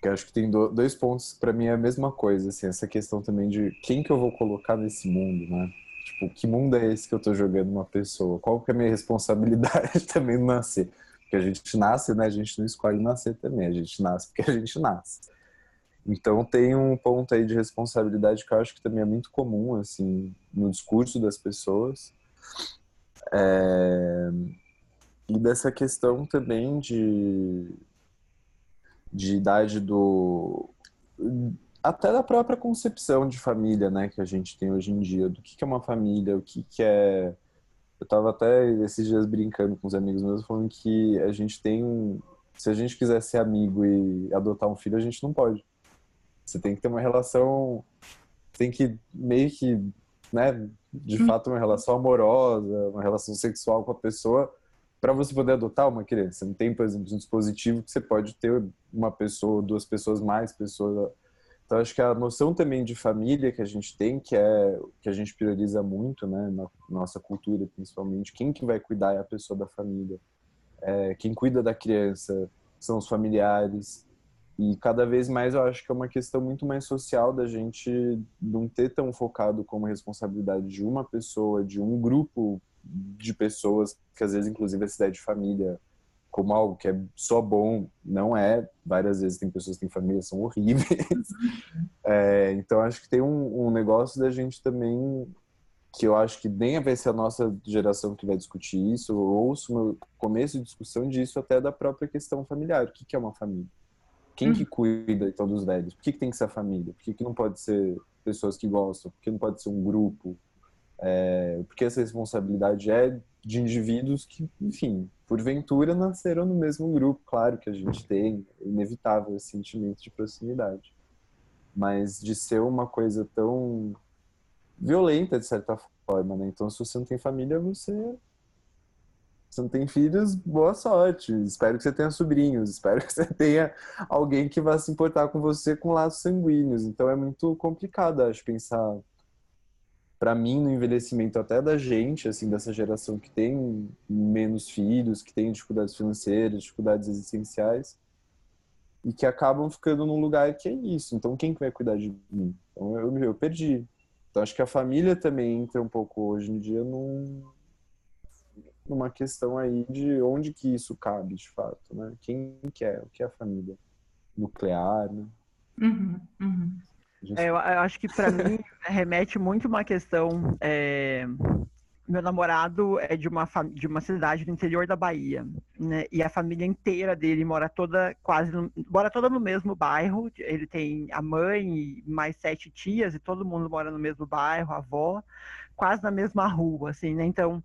que acho que tem dois pontos para mim é a mesma coisa, assim, essa questão também de quem que eu vou colocar nesse mundo, né? Tipo, que mundo é esse que eu tô jogando uma pessoa? Qual que é a minha responsabilidade *laughs* também no nascer? Porque a gente nasce, né? A gente não escolhe nascer também, a gente nasce porque a gente nasce. Então tem um ponto aí de responsabilidade que eu acho que também é muito comum, assim, no discurso das pessoas. É... E dessa questão também de de idade do até da própria concepção de família, né, que a gente tem hoje em dia, do que, que é uma família, o que, que é. Eu tava até esses dias brincando com os amigos meus, falando que a gente tem um. Se a gente quiser ser amigo e adotar um filho, a gente não pode. Você tem que ter uma relação. Tem que meio que, né, de hum. fato, uma relação amorosa, uma relação sexual com a pessoa para você poder adotar uma criança. Não tem, por exemplo, um dispositivo que você pode ter uma pessoa, duas pessoas, mais pessoas então, acho que a noção também de família que a gente tem, que é que a gente prioriza muito, né, na nossa cultura, principalmente, quem que vai cuidar é a pessoa da família. É, quem cuida da criança são os familiares. E cada vez mais eu acho que é uma questão muito mais social da gente não ter tão focado como responsabilidade de uma pessoa, de um grupo de pessoas, que às vezes, inclusive, essa ideia de família como algo que é só bom, não é. Várias vezes tem pessoas que têm família são horríveis. *laughs* É, então acho que tem um, um, negócio da gente também que eu acho que nem vai ser a nossa geração que vai discutir isso. Eu ouço no começo de discussão disso até da própria questão familiar. O que, que é uma família? Quem que hum. cuida então dos velhos? Por que, que tem que ser a família? Por que, que não pode ser pessoas que gostam? Por que não pode ser um grupo? É, porque essa responsabilidade é de indivíduos que, enfim, porventura nasceram no mesmo grupo. Claro que a gente tem, é inevitável esse sentimento de proximidade. Mas de ser uma coisa tão violenta, de certa forma, né? Então, se você não tem família, você. Você não tem filhos, boa sorte. Espero que você tenha sobrinhos. Espero que você tenha alguém que vá se importar com você com laços sanguíneos. Então é muito complicado, acho, pensar para mim no envelhecimento até da gente, assim, dessa geração que tem menos filhos, que tem dificuldades financeiras, dificuldades existenciais e que acabam ficando num lugar que é isso. Então quem que vai cuidar de mim? Então eu, eu perdi. Então acho que a família também entra um pouco hoje em dia num, numa questão aí de onde que isso cabe de fato, né? Quem que é? O que é a família? Nuclear, né? Uhum, uhum. É, eu, eu, acho que para *laughs* mim remete muito uma questão. É... Meu namorado é de uma, de uma cidade do interior da Bahia, né? E a família inteira dele mora toda quase no, mora toda no mesmo bairro. Ele tem a mãe e mais sete tias e todo mundo mora no mesmo bairro, a avó quase na mesma rua, assim, né? Então,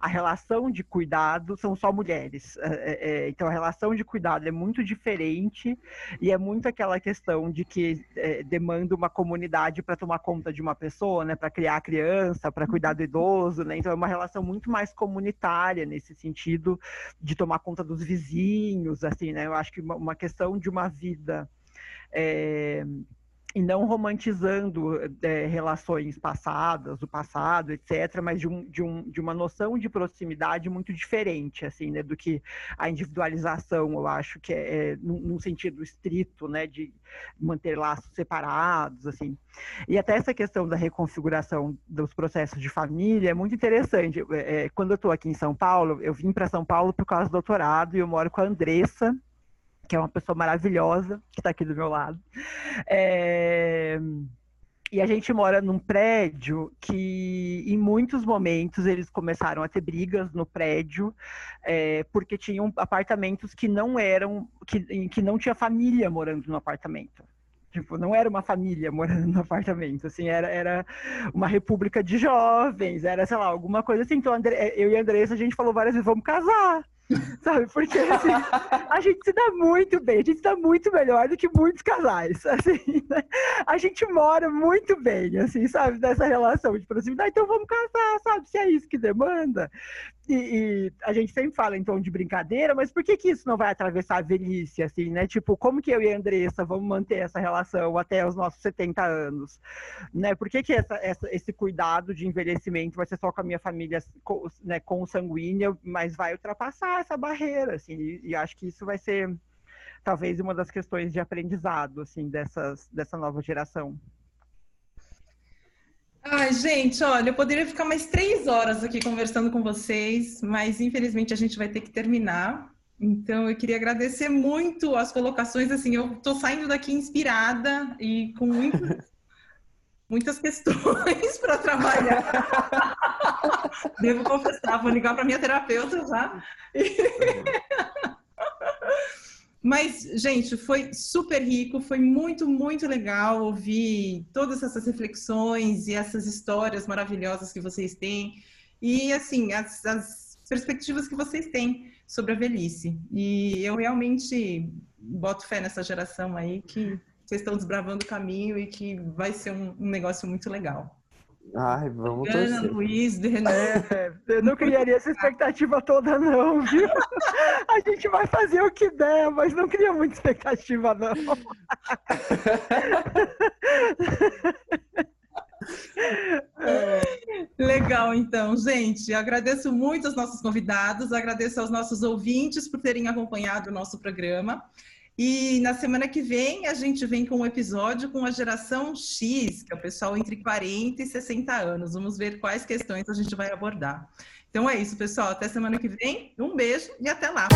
a relação de cuidado são só mulheres. É, é, então, a relação de cuidado é muito diferente e é muito aquela questão de que é, demanda uma comunidade para tomar conta de uma pessoa, né? Para criar a criança, para cuidar do idoso, né? Então, é uma relação muito mais comunitária nesse sentido de tomar conta dos vizinhos, assim, né? Eu acho que uma, uma questão de uma vida e não romantizando é, relações passadas, do passado, etc., mas de, um, de, um, de uma noção de proximidade muito diferente, assim, né, do que a individualização, eu acho que é, é num, num, sentido estrito, né, de manter laços separados, assim. E até essa questão da reconfiguração dos processos de família é muito interessante. É, quando eu estou aqui em São Paulo, eu vim para São Paulo por causa do doutorado e eu moro com a Andressa, que é uma pessoa maravilhosa, que está aqui do meu lado. É... E a gente mora num prédio que, em muitos momentos, eles começaram a ter brigas no prédio, é, porque tinham apartamentos que não eram, que, que não tinha família morando no apartamento. Tipo, não era uma família morando no apartamento, assim, era, era uma república de jovens, era, sei lá, alguma coisa assim. Então, eu e a Andressa, a gente falou várias vezes, vamos casar. *laughs* Sabe? Porque assim, a gente se dá muito bem, a gente se dá muito melhor do que muitos casais. *laughs* Assim, né? A gente mora muito bem, assim, sabe, nessa relação de proximidade. Então vamos casar, sabe? Se é isso que demanda. E, e, a gente sempre fala em tom de brincadeira, mas por que, que isso não vai atravessar a velhice, assim, né? Tipo, como que eu e a Andressa vamos manter essa relação até os nossos 70 anos? Né? Por que, que essa, essa, esse cuidado de envelhecimento vai ser só com a minha família né, consanguínea, mas vai ultrapassar essa barreira, assim, e, e acho que isso vai ser talvez uma das questões de aprendizado, assim, dessas, dessa nova geração. Ai, gente, olha, eu poderia ficar mais três horas aqui conversando com vocês, mas infelizmente a gente vai ter que terminar. Então, eu queria agradecer muito as colocações. Assim, eu estou saindo daqui inspirada e com muitas, *laughs* muitas questões *laughs* para trabalhar. *laughs* Devo confessar, vou ligar para minha terapeuta já. Mas, gente, foi super rico, foi muito, muito legal ouvir todas essas reflexões e essas histórias maravilhosas que vocês têm. E, assim, as, as perspectivas que vocês têm sobre a velhice. E eu realmente boto fé nessa geração aí que vocês estão desbravando o caminho e que vai ser um, um negócio muito legal. Ai, vamos Ana, torcer. Luiz, Renan. É, eu não criaria essa expectativa toda, não, viu? *laughs* A gente vai fazer o que der, mas não cria muita expectativa, não. *laughs* Legal, então, gente. Agradeço muito aos nossos convidados, agradeço aos nossos ouvintes por terem acompanhado o nosso programa. E na semana que vem a gente vem com um episódio com a geração X, que é o pessoal entre 40 e 60 anos. Vamos ver quais questões a gente vai abordar. Então é isso, pessoal. Até semana que vem. Um beijo e até lá.